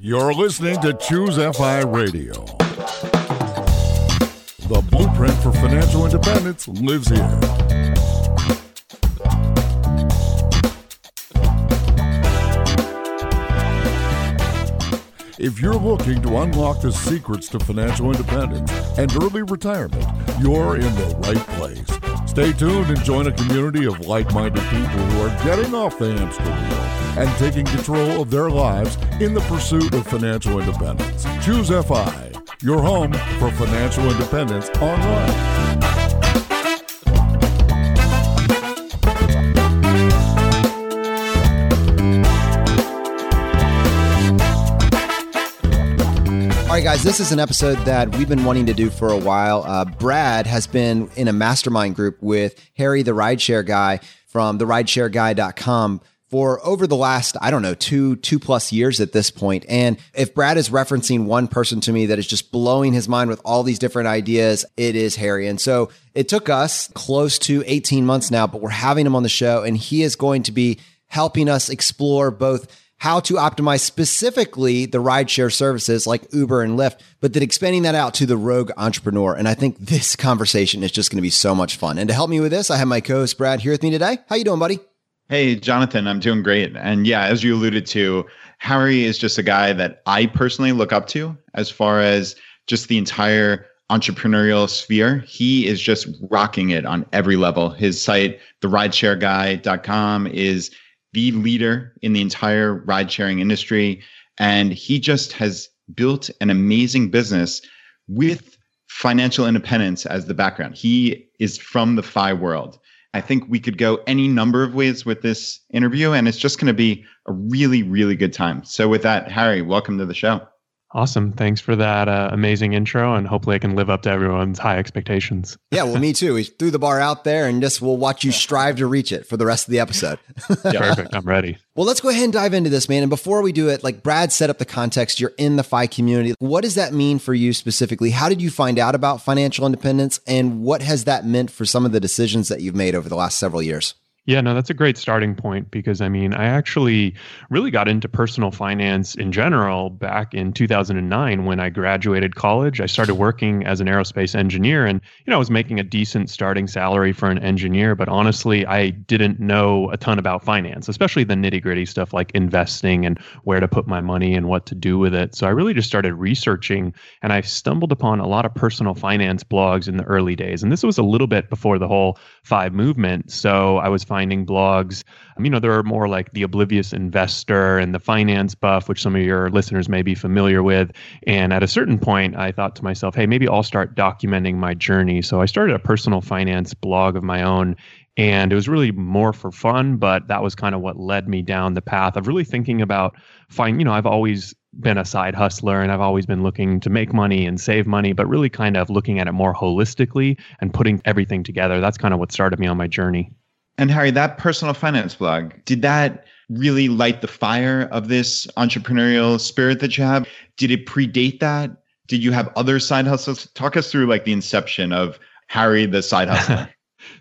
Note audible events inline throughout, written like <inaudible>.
You're listening to Choose FI Radio. The blueprint for financial independence lives here. If you're looking to unlock the secrets to financial independence and early retirement, you're in the right place. Stay tuned and join a community of like minded people who are getting off the hamster wheel and taking control of their lives in the pursuit of financial independence. Choose FI, your home for financial independence online. This is an episode that we've been wanting to do for a while. Uh, Brad has been in a mastermind group with Harry, the rideshare guy from therideshareguy.com for over the last, I don't know, two, two plus years at this point. And if Brad is referencing one person to me that is just blowing his mind with all these different ideas, it is Harry. And so it took us close to 18 months now, but we're having him on the show and he is going to be helping us explore both how to optimize specifically the rideshare services like Uber and Lyft, but then expanding that out to the rogue entrepreneur. And I think this conversation is just going to be so much fun. And to help me with this, I have my co-host Brad here with me today. How you doing, buddy? Hey, Jonathan, I'm doing great. And yeah, as you alluded to, Harry is just a guy that I personally look up to as far as just the entire entrepreneurial sphere. He is just rocking it on every level. His site, therideshareguy.com, is the leader in the entire ride sharing industry. And he just has built an amazing business with financial independence as the background. He is from the FI world. I think we could go any number of ways with this interview, and it's just going to be a really, really good time. So, with that, Harry, welcome to the show. Awesome. Thanks for that uh, amazing intro, and hopefully I can live up to everyone's high expectations. <laughs> Yeah, well, me too. We threw the bar out there, and just we'll watch you strive to reach it for the rest of the episode. <laughs> Perfect. I'm ready. Well, let's go ahead and dive into this, man. And before we do it, like Brad set up the context, you're in the FI community. What does that mean for you specifically? How did you find out about financial independence, and what has that meant for some of the decisions that you've made over the last several years? Yeah, no, that's a great starting point because I mean, I actually really got into personal finance in general back in 2009 when I graduated college. I started working as an aerospace engineer and, you know, I was making a decent starting salary for an engineer, but honestly, I didn't know a ton about finance, especially the nitty gritty stuff like investing and where to put my money and what to do with it. So I really just started researching and I stumbled upon a lot of personal finance blogs in the early days. And this was a little bit before the whole FI movement. So I was finding blogs. Um, you know, there are more like the Oblivious Investor and the Finance Buff, which some of your listeners may be familiar with. And at a certain point, I thought to myself, hey, maybe I'll start documenting my journey. So I started a personal finance blog of my own. And it was really more for fun, but that was kind of what led me down the path of really thinking about find, you know, I've always been a side hustler and I've always been looking to make money and save money, but really kind of looking at it more holistically and putting everything together. That's kind of what started me on my journey. And Harry, that personal finance blog, did that really light the fire of this entrepreneurial spirit that you have? Did it predate that? Did you have other side hustles? Talk us through like the inception of Harry the side hustler.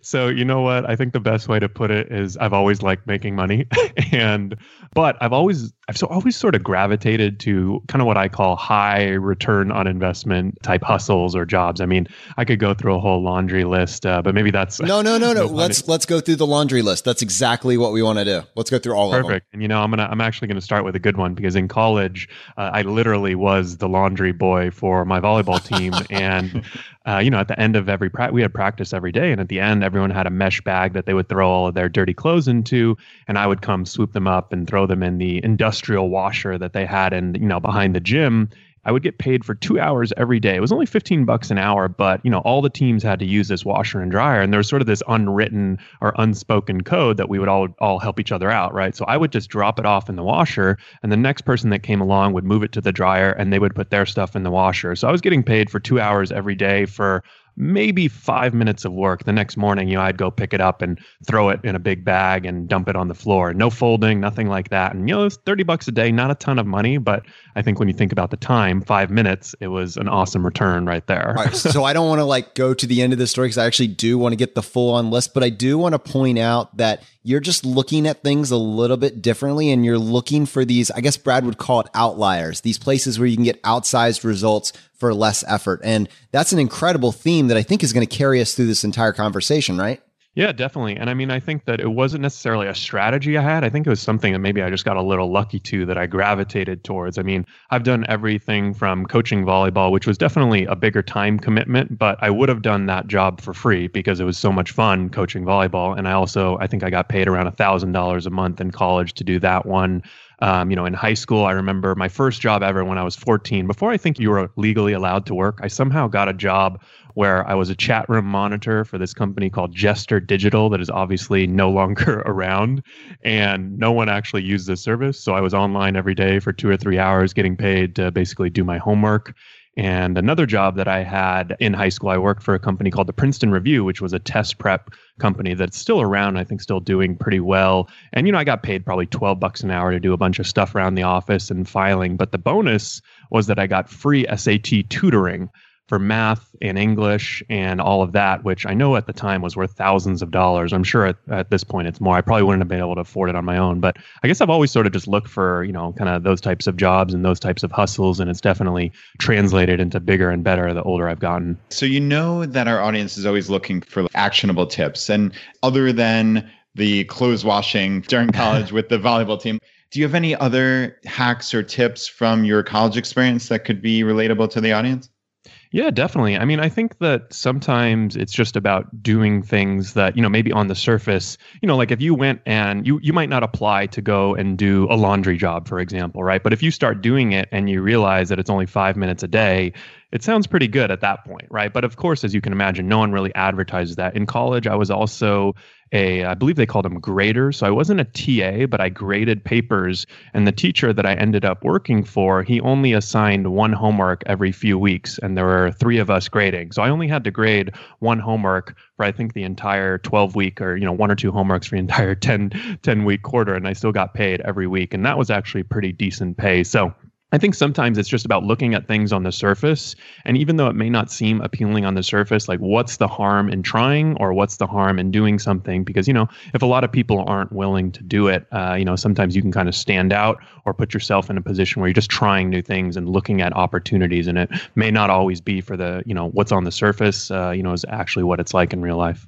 So you know what? I think the best way to put it is I've always liked making money, <laughs> and but I've always I've so always sort of gravitated to kind of what I call high return on investment type hustles or jobs. I mean, I could go through a whole laundry list, uh, but maybe that's no, no, no, no. <laughs> let's let's go through the laundry list. That's exactly what we want to do. Let's go through all Perfect. of them. Perfect. And you know, I'm gonna I'm actually gonna start with a good one because in college, uh, I literally was the laundry boy for my volleyball team, <laughs> and uh, you know, at the end of every practice, we had practice every day, and at the end, everyone had a mesh bag that they would throw all of their dirty clothes into, and I would come swoop them up and throw them in the industrial washer that they had, in you know, behind the gym. I would get paid for two hours every day. It was only 15 bucks an hour, but you know, all the teams had to use this washer and dryer. And there was sort of this unwritten or unspoken code that we would all all help each other out, right? So I would just drop it off in the washer, and the next person that came along would move it to the dryer and they would put their stuff in the washer. So I was getting paid for two hours every day for maybe five minutes of work. The next morning, you know, I'd go pick it up and throw it in a big bag and dump it on the floor. No folding, nothing like that. And you know, it's 30 bucks a day, not a ton of money, but I think when you think about the time, five minutes, it was an awesome return right there. So I don't want to like go to the end of the story because I actually do want to get the full on list, but I do want to point out that you're just looking at things a little bit differently and you're looking for these, I guess Brad would call it outliers, these places where you can get outsized results for less effort. And that's an incredible theme that I think is going to carry us through this entire conversation, right? Yeah, definitely. And I mean, I think that it wasn't necessarily a strategy I had. I think it was something that maybe I just got a little lucky to that I gravitated towards. I mean, I've done everything from coaching volleyball, which was definitely a bigger time commitment, but I would have done that job for free because it was so much fun coaching volleyball. And I also, I think I got paid around a $1,000 a month in college to do that one. Um, you know, in high school, I remember my first job ever when I was 14. Before I think you were legally allowed to work, I somehow got a job where I was a chat room monitor for this company called Jester Digital that is obviously no longer <laughs> around and no one actually used this service. So I was online every day for two or three hours getting paid to basically do my homework. And another job that I had in high school, I worked for a company called the Princeton Review, which was a test prep company that's still around, I think still doing pretty well. And, you know, I got paid probably 12 bucks an hour to do a bunch of stuff around the office and filing. But the bonus was that I got free SAT tutoring for math and English and all of that, which I know at the time was worth thousands of dollars. I'm sure at, at this point it's more. I probably wouldn't have been able to afford it on my own. But I guess I've always sort of just looked for, you know, kind of those types of jobs and those types of hustles. And it's definitely translated into bigger and better the older I've gotten. So you know that our audience is always looking for actionable tips. And other than the clothes washing during <laughs> college with the volleyball team, do you have any other hacks or tips from your college experience that could be relatable to the audience? Yeah, definitely. I mean, I think that sometimes it's just about doing things that, you know, maybe on the surface, you know, like if you went and you you might not apply to go and do a laundry job, for example, right? But if you start doing it and you realize that it's only 5 minutes a day, it sounds pretty good at that point, right? But of course, as you can imagine, no one really advertises that. In college, I was also a, I believe they called them graders. So I wasn't a TA, but I graded papers. And the teacher that I ended up working for, he only assigned one homework every few weeks. And there were three of us grading. So I only had to grade one homework for, I think, the entire 12 week or, you know, one or two homeworks for the entire <laughs> 10, 10 week quarter. And I still got paid every week. And that was actually pretty decent pay. So I think sometimes it's just about looking at things on the surface. And even though it may not seem appealing on the surface, like what's the harm in trying or what's the harm in doing something? Because, you know, if a lot of people aren't willing to do it, uh, you know, sometimes you can kind of stand out or put yourself in a position where you're just trying new things and looking at opportunities. And it may not always be for the, you know, what's on the surface, uh, you know, is actually what it's like in real life.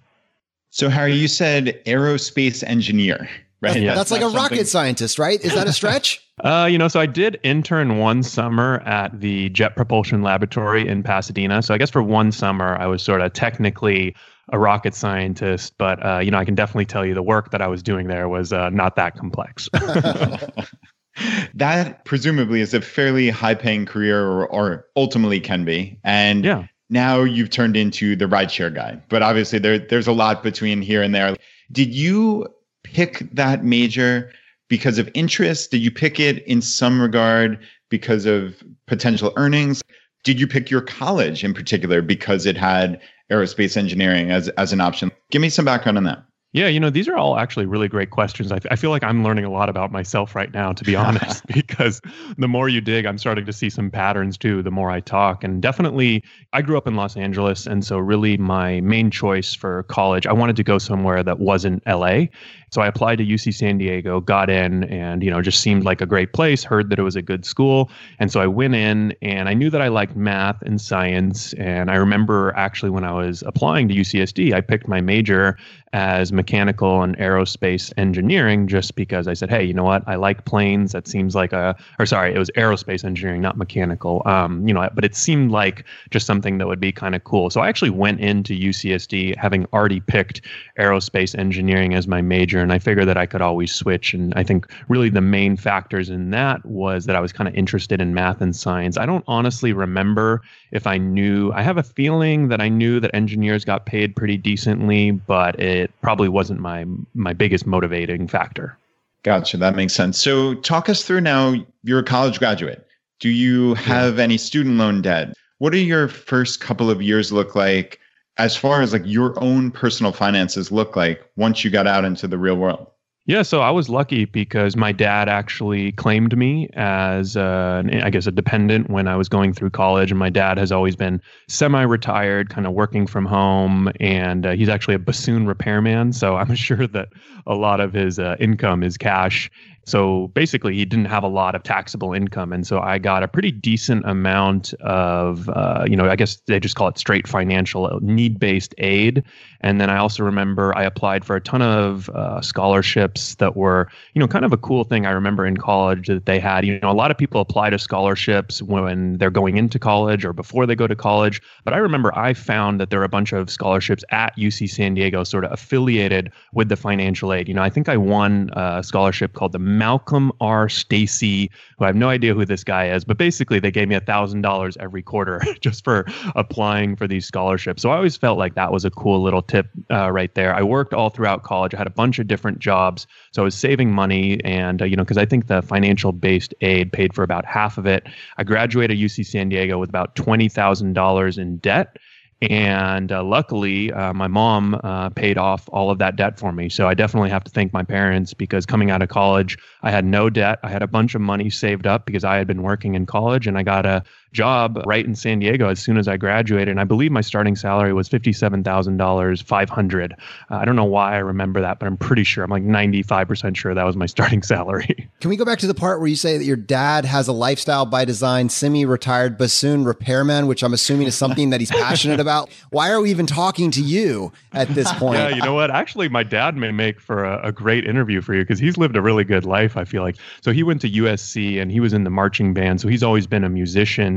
So, Harry, you said aerospace engineer right? Yeah. That's like a rocket scientist, right? Is that a stretch? <laughs> uh, you know, so I did intern one summer at the Jet Propulsion Laboratory in Pasadena. So I guess for one summer, I was sort of technically a rocket scientist, but uh, you know, I can definitely tell you the work that I was doing there was uh, not that complex. <laughs> <laughs> that presumably is a fairly high-paying career, or, or ultimately can be, and yeah. Now you've turned into the rideshare guy, but obviously there there's a lot between here and there. Did you pick that major because of interest? Did you pick it in some regard because of potential earnings? Did you pick your college in particular because it had aerospace engineering as, as an option? Give me some background on that. Yeah, you know, these are all actually really great questions. I, I feel like I'm learning a lot about myself right now, to be <laughs> honest, because the more you dig, I'm starting to see some patterns too, the more I talk. And definitely, I grew up in Los Angeles. And so, really, my main choice for college, I wanted to go somewhere that wasn't LA. So I applied to UC San Diego, got in, and you know just seemed like a great place. Heard that it was a good school, and so I went in, and I knew that I liked math and science. And I remember actually when I was applying to UCSD, I picked my major as mechanical and aerospace engineering just because I said, hey, you know what? I like planes. That seems like a, or sorry, it was aerospace engineering, not mechanical. Um, you know, but it seemed like just something that would be kind of cool. So I actually went into UCSD having already picked aerospace engineering as my major, and I figured that I could always switch. And I think really the main factors in that was that I was kind of interested in math and science. I don't honestly remember if I knew, I have a feeling that I knew that engineers got paid pretty decently, but it probably wasn't my my biggest motivating factor. Gotcha, that makes sense. So talk us through now. You're a college graduate. Do you have yeah. any student loan debt? What do your first couple of years look like as far as like your own personal finances look like once you got out into the real world? Yeah, so I was lucky because my dad actually claimed me as, uh, I guess, a dependent when I was going through college. And my dad has always been semi retired, kind of working from home. And uh, he's actually a bassoon repairman. So I'm <laughs> sure that a lot of his uh, income is cash. So basically, he didn't have a lot of taxable income, and so I got a pretty decent amount of, uh, you know, I guess they just call it straight financial uh, need-based aid. And then I also remember I applied for a ton of uh, scholarships that were, you know, kind of a cool thing. I remember in college that they had, you know, a lot of people apply to scholarships when they're going into college or before they go to college. But I remember I found that there are a bunch of scholarships at UC San Diego, sort of affiliated with the financial aid. You know, I think I won a scholarship called the Malcolm R. Stacy, who I have no idea who this guy is, but basically they gave me a thousand dollars every quarter <laughs> just for applying for these scholarships. So I always felt like that was a cool little tip uh, right there. I worked all throughout college. I had a bunch of different jobs, so I was saving money, and uh, you know, because I think the financial based aid paid for about half of it. I graduated UC San Diego with about twenty thousand dollars in debt and uh, luckily, uh, my mom uh, paid off all of that debt for me. So I definitely have to thank my parents because coming out of college, I had no debt. I had a bunch of money saved up because I had been working in college and I got a job right in San Diego as soon as I graduated. And I believe my starting salary was $57,000, 500. Uh, I don't know why I remember that, but I'm pretty sure. I'm like 95% sure that was my <laughs> starting salary. Can we go back to the part where you say that your dad has a lifestyle by design, semi retired bassoon repairman, which I'm assuming is something that he's passionate about? Why are we even talking to you at this point? Yeah, you know what? Actually, my dad may make for a, a great interview for you because he's lived a really good life, I feel like. So he went to USC and he was in the marching band. So he's always been a musician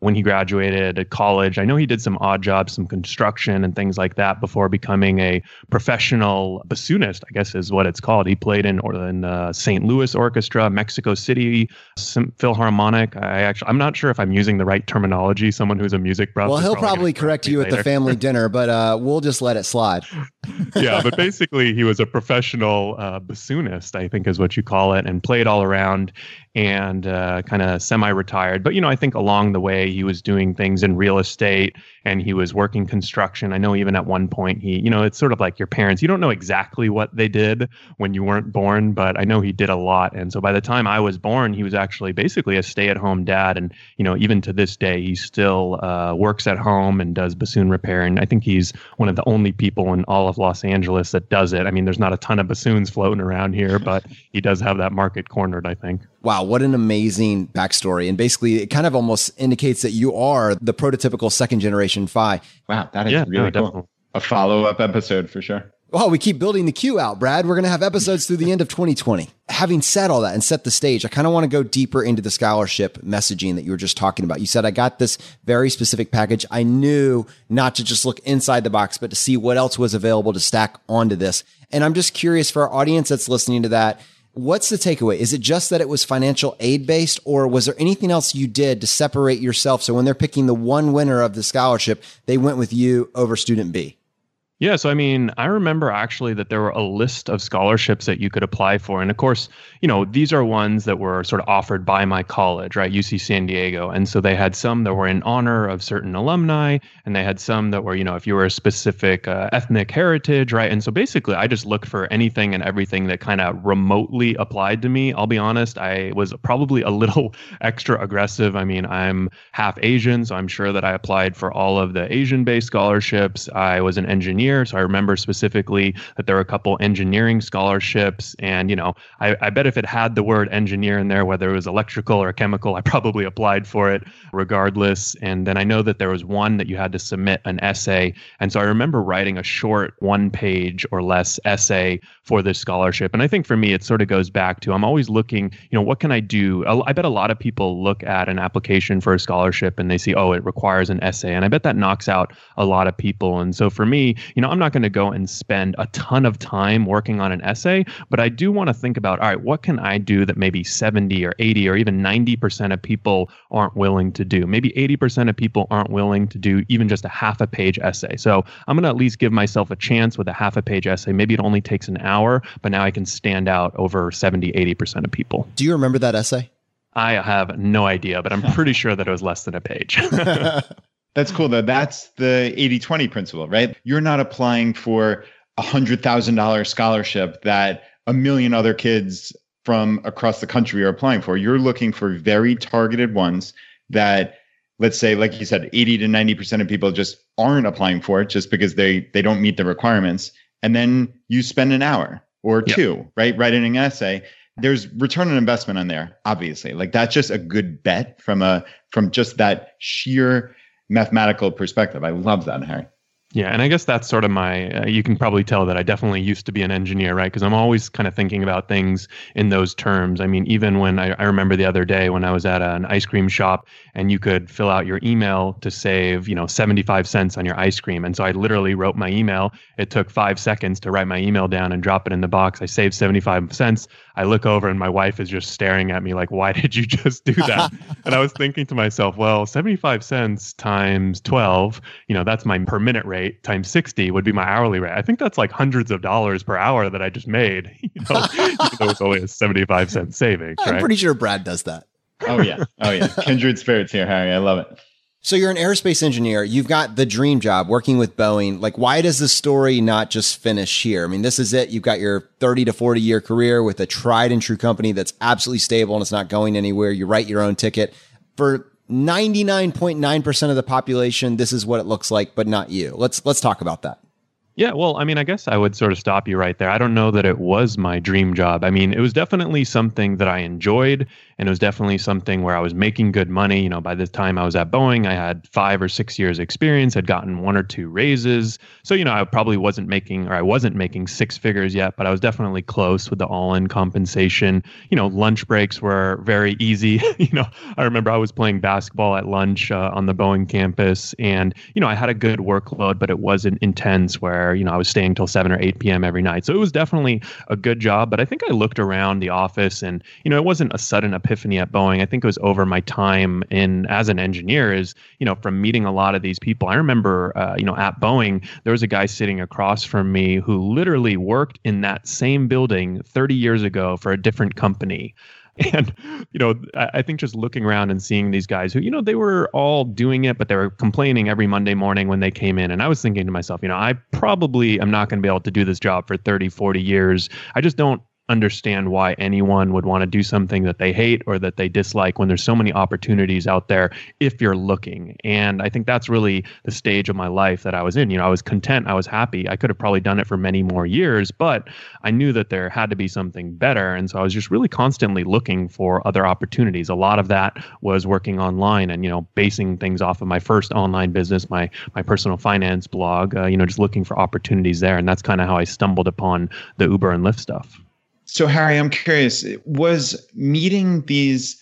when he graduated at college. I know he did some odd jobs, some construction and things like that before becoming a professional bassoonist, I guess is what it's called. He played in, or in the St. Louis Orchestra, Mexico City Philharmonic. I actually, I'm not sure if I'm using the right terminology. Someone who's a music buff. Well, he'll probably correct you later. at the family <laughs> dinner, but uh, we'll just let it slide. <laughs> yeah, but basically, he was a professional uh, bassoonist, I think is what you call it, and played all around and uh, kind of semi-retired. But you know, I think along the way he was doing things in real estate and he was working construction. I know even at one point he, you know, it's sort of like your parents. You don't know exactly what they did when you weren't born, but I know he did a lot. And so by the time I was born, he was actually basically a stay-at-home dad. And you know, even to this day, he still uh, works at home and does bassoon repair. And I think he's one of the only people in all of Los Angeles that does it. I mean, there's not a ton of bassoons floating around here, but he does have that market cornered. I think. Wow, what an amazing backstory. And basically, it kind of almost indicates that you are the prototypical second generation FI. Wow, that is yeah, really no, cool. A follow up episode for sure. Well, we keep building the queue out, Brad. We're going to have episodes through the end of 2020. Having said all that and set the stage, I kind of want to go deeper into the scholarship messaging that you were just talking about. You said, I got this very specific package. I knew not to just look inside the box, but to see what else was available to stack onto this. And I'm just curious for our audience that's listening to that What's the takeaway? Is it just that it was financial aid based, or was there anything else you did to separate yourself? So when they're picking the one winner of the scholarship, they went with you over student B? Yeah, so I mean, I remember actually that there were a list of scholarships that you could apply for. And of course, you know, these are ones that were sort of offered by my college, right? UC San Diego. And so they had some that were in honor of certain alumni, and they had some that were, you know, if you were a specific uh, ethnic heritage, right? And so basically, I just looked for anything and everything that kind of remotely applied to me. I'll be honest, I was probably a <laughs> little extra aggressive. I mean, I'm half Asian, so I'm sure that I applied for all of the Asian based scholarships. I was an engineer engineer. So I remember specifically that there were a couple engineering scholarships. And, you know, I, I bet if it had the word engineer in there, whether it was electrical or chemical, I probably applied for it regardless. And then I know that there was one that you had to submit an essay. And so I remember writing a short one page or less essay for this scholarship. And I think for me, it sort of goes back to I'm always looking, you know, what can I do? I bet a lot of people look at an application for a scholarship and they see, oh, it requires an essay. And I bet that knocks out a lot of people. And so for me, you know, I'm not going to go and spend a ton of time working on an essay, but I do want to think about, all right, what can I do that maybe 70 or 80 or even 90% of people aren't willing to do? Maybe 80% of people aren't willing to do even just a half a page essay. So I'm going to at least give myself a chance with a half a page essay. Maybe it only takes an hour, but now I can stand out over 70, 80% of people. Do you remember that essay? I have no idea, but I'm pretty sure that it was less than a page. <laughs> <laughs> That's cool though. That's the 80-20 principle, right? You're not applying for a hundred thousand dollar scholarship that a million other kids from across the country are applying for. You're looking for very targeted ones that let's say like you said 80 to 90% of people just aren't applying for it just because they they don't meet the requirements and then you spend an hour or Yep. two right writing an essay there's return on investment on there obviously like that's just a good bet from a from just that sheer mathematical perspective i love that harry Yeah, and I guess that's sort of my. Uh, you can probably tell that I definitely used to be an engineer, right? Because I'm always kind of thinking about things in those terms. I mean, even when I, I remember the other day when I was at an ice cream shop and you could fill out your email to save, you know, 75 cents on your ice cream. And so I literally wrote my email. It took five seconds to write my email down and drop it in the box. I saved 75 cents. I look over and my wife is just staring at me like, why <laughs> did you just do that? <laughs> and I was thinking to myself, well, 75 cents times 12, you know, that's my per minute rate times 60 would be my hourly rate. I think that's like hundreds of dollars per hour that I just made, <laughs> you know, even though it's only a 75 cent savings, I'm right? pretty sure Brad does that. oh yeah oh yeah kindred spirits here harry i love it So you're an aerospace engineer. You've got the dream job working with Boeing. Like, why does the story not just finish here? I mean, this is it. You've got your 30 to 40 year career with a tried and true company that's absolutely stable and it's not going anywhere. You write your own ticket. For 99.9% of the population, this is what it looks like, but not you. Let's let's talk about that. Yeah, well, I mean, I guess I would sort of stop you right there. I don't know that it was my dream job. I mean, it was definitely something that I enjoyed, and it was definitely something where I was making good money. You know, by the time I was at Boeing, I had five or six years experience, had gotten one or two raises. So, you know, I probably wasn't making, or I wasn't making six figures yet, but I was definitely close with the all-in compensation. You know, lunch breaks were very easy. <laughs> you know, I remember I was playing basketball at lunch uh, on the Boeing campus, and you know, I had a good workload, but it wasn't intense where you know I was staying till seven or eight p.m. every night. So it was definitely a good job. But I think I looked around the office, and you know, it wasn't a sudden epiphany at Boeing. I think it was over my time in as an engineer. Is you know, from meeting a lot of these people. I remember, uh, you know, at Boeing, there was a guy sitting across from me who literally worked in that same building 30 years ago for a different company. <laughs> And, you know, I think just looking around and seeing these guys who, you know, they were all doing it, but they were complaining every Monday morning when they came in. And I was thinking to myself, you know, I probably am not going to be able to do this job for 30, 40 years. I just don't understand why anyone would want to do something that they hate or that they dislike when there's so many opportunities out there if you're looking. And I think that's really the stage of my life that I was in. You know, I was content, I was happy. I could have probably done it for many more years, but I knew that there had to be something better. And so I was just really constantly looking for other opportunities. A lot of that was working online and, you know, basing things off of my first online business, my my personal finance blog, uh, you know, just looking for opportunities there. And that's kind of how I stumbled upon the Uber and Lyft stuff. So, Harry, I'm curious, was meeting these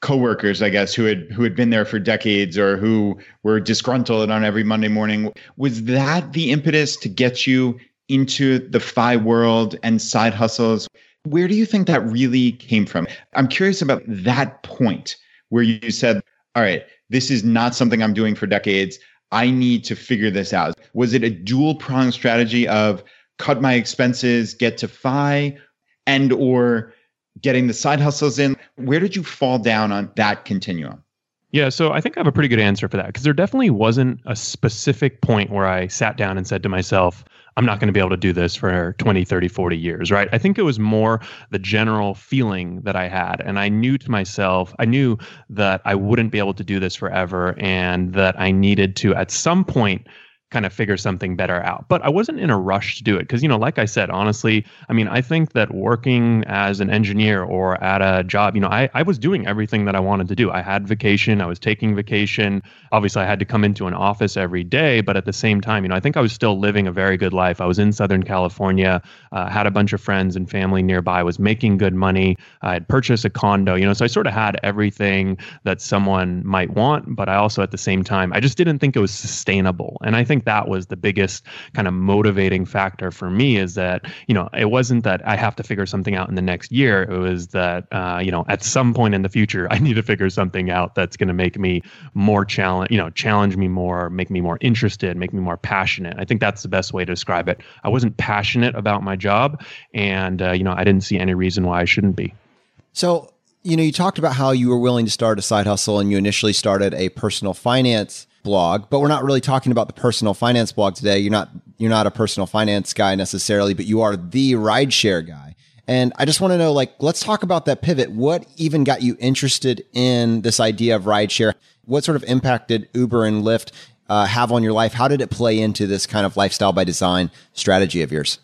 coworkers, I guess, who had who had been there for decades or who were disgruntled on every Monday morning, was that the impetus to get you into the FI world and side hustles? Where do you think that really came from? I'm curious about that point where you said, all right, this is not something I'm doing for decades. I need to figure this out. Was it a dual pronged strategy of cut my expenses, get to FI, and or getting the side hustles in? Where did you fall down on that continuum? Yeah, so I think I have a pretty good answer for that because there definitely wasn't a specific point where I sat down and said to myself, I'm not going to be able to do this for 20, 30, 40 years, right? I think it was more the general feeling that I had. And I knew to myself, I knew that I wouldn't be able to do this forever and that I needed to, at some point, kind of figure something better out. But I wasn't in a rush to do it because, you know, like I said, honestly, I mean, I think that working as an engineer or at a job, you know, I, I was doing everything that I wanted to do. I had vacation, I was taking vacation. Obviously, I had to come into an office every day, but at the same time, you know, I think I was still living a very good life. I was in Southern California, uh, had a bunch of friends and family nearby, was making good money. I had purchased a condo, you know, so I sort of had everything that someone might want, but I also at the same time, I just didn't think it was sustainable. And I think that was the biggest kind of motivating factor for me is that, you know, it wasn't that I have to figure something out in the next year. It was that, uh, you know, at some point in the future, I need to figure something out that's going to make me more challenge, you know, challenge me more, make me more interested, make me more passionate. I think that's the best way to describe it. I wasn't passionate about my job and, uh, you know, I didn't see any reason why I shouldn't be. So, you know, you talked about how you were willing to start a side hustle and you initially started a personal finance blog, but we're not really talking about the personal finance blog today. You're not you're not a personal finance guy necessarily, but you are the rideshare guy. And I just want to know, like, let's talk about that pivot. What even got you interested in this idea of rideshare? What sort of impact did Uber and Lyft uh, have on your life? How did it play into this kind of lifestyle by design strategy of yours?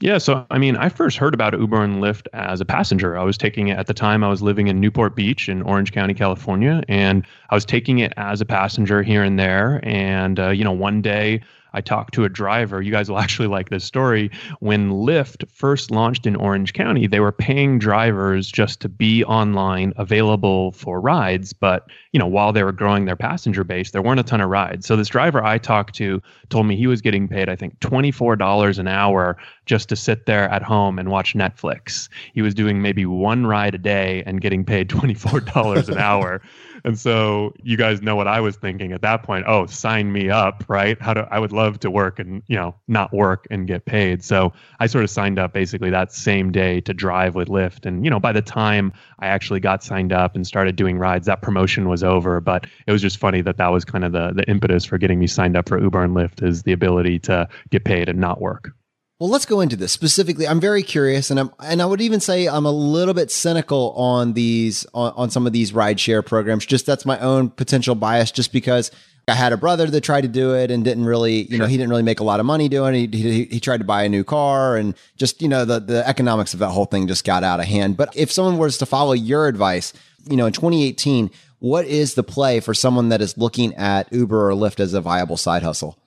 Yeah, so I mean, I first heard about Uber and Lyft as a passenger. I was taking it at the time, I was living in Newport Beach in Orange County, California, and I was taking it as a passenger here and there. And, uh, you know, one day I talked to a driver. You guys will <laughs> actually like this story. When Lyft first launched in Orange County, they were paying drivers just to be online available for rides. But, you know, while they were growing their passenger base, there weren't a ton of rides. So this driver I talked to told me he was getting paid, I think, $24 an hour just to sit there at home and watch Netflix. He was doing maybe one ride a day and getting paid <laughs> $24 an hour. <laughs> And so you guys know what I was thinking at that point. Oh, sign me up, right? How do I would love to work and, you know, not work and get paid. So I sort of signed up basically that same day to drive with Lyft. And, you know, by the time I actually got signed up and started doing rides, that promotion was over. But it was just funny that that was kind of the, the impetus for getting me signed up for Uber and Lyft is the ability to get paid and not work. Well, let's go into this specifically. I'm very curious, and I'm and I would even say I'm a little bit cynical on these on, on some of these rideshare programs. Just that's my own potential bias, just because I had a brother that tried to do it and didn't really, you sure. know, he didn't really make a lot of money doing it. He, he, he, tried to buy a new car and just, you know, the, the economics of that whole thing just got out of hand. But if someone was to follow your advice, you know, in 2018, what is the play for someone that is looking at Uber or Lyft as a viable side hustle?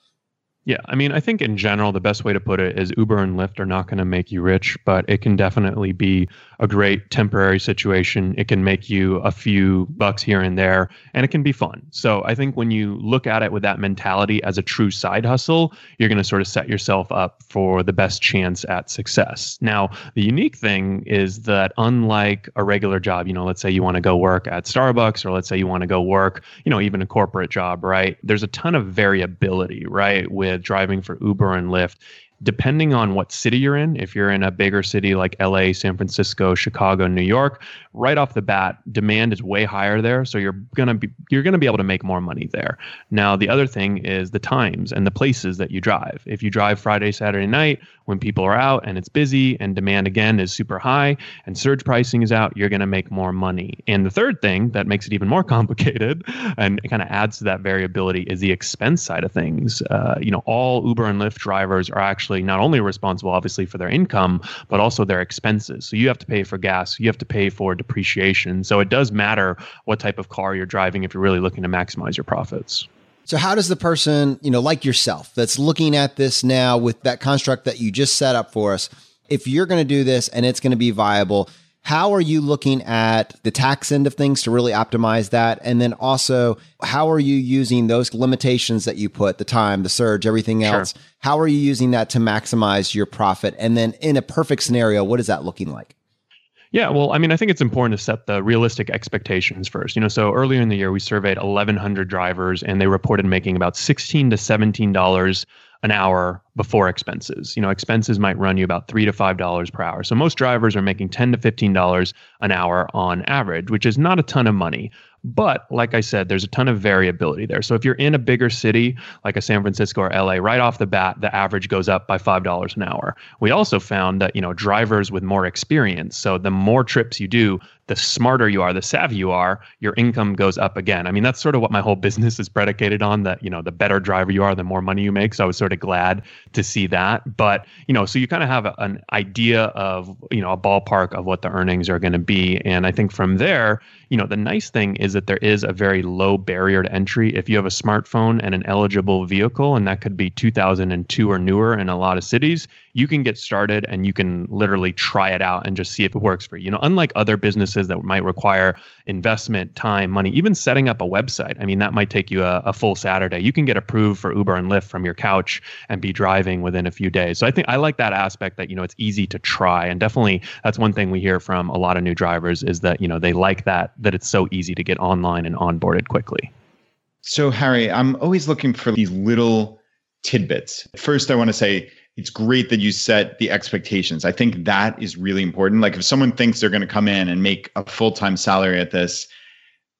Yeah, I mean, I think in general, the best way to put it is Uber and Lyft are not going to make you rich, but it can definitely be a great temporary situation. It can make you a few bucks here and there, and it can be fun. So I think when you look at it with that mentality as a true side hustle, you're going to sort of set yourself up for the best chance at success. Now, the unique thing is that unlike a regular job, you know, let's say you want to go work at Starbucks, or let's say you want to go work, you know, even a corporate job, right? There's a ton of variability, right? With driving for Uber and Lyft depending on what city you're in, if you're in a bigger city like LA, San Francisco, Chicago, New York, right off the bat, demand is way higher there. So you're gonna be you're gonna be able to make more money there. Now the other thing is the times and the places that you drive. If you drive Friday, Saturday night when people are out and it's busy and demand again is super high and surge pricing is out, you're gonna make more money. And the third thing that makes it even more <laughs> complicated and kind of adds to that variability is the expense side of things. Uh, you know, all Uber and Lyft drivers are actually actually not only responsible, obviously, for their income, but also their expenses. So you have to pay for gas, you have to pay for depreciation. So it does matter what type of car you're driving if you're really looking to maximize your profits. So how does the person, you know, like yourself that's looking at this now with that construct that you just set up for us, if you're going to do this and it's going to be viable, how are you looking at the tax end of things to really optimize that? And then also, how are you using those limitations that you put, the time, the surge, everything else? Sure. How are you using that to maximize your profit? And then in a perfect scenario, what is that looking like? Yeah, well, I mean, I think it's important to set the realistic expectations first. You know, so earlier in the year, we surveyed 1,100 drivers, and they reported making about 16 to 17 dollars an hour before expenses. You know, expenses might run you about three to five dollars per hour. So most drivers are making ten to fifteen dollars an hour on average, which is not a ton of money. But like I said, there's a ton of variability there. So if you're in a bigger city like a San Francisco or LA, right off the bat, the average goes up by five dollars an hour. We also found that you know drivers with more experience, so the more trips you do, the smarter you are, the savvy you are, your income goes up again. I mean, that's sort of what my whole <laughs> business is predicated on. That you know, the better driver you are, the more money you make. So I was sort of glad to see that. But you know, so you kind of have a, an idea of you know a ballpark of what the earnings are going to be, and I think from there, you know, the nice thing is that there is a very low barrier to entry. If you have a smartphone and an eligible vehicle, and that could be 2002 or newer in a lot of cities, you can get started and you can literally try it out and just see if it works for you. You know, unlike other businesses that might require investment, time, money, even setting up a website. I mean, that might take you a, a full Saturday. You can get approved for Uber and Lyft from your couch and be driving within a few days. So I think I like that aspect that, you know, it's easy to try. And definitely that's one thing we hear from a lot of new drivers is that, you know, they like that, that it's so easy to get online and onboarded quickly. So, Harry, I'm always looking for these little tidbits. First, I want to say, it's great that you set the expectations. I think that is really important. Like if someone thinks they're going to come in and make a full-time salary at this,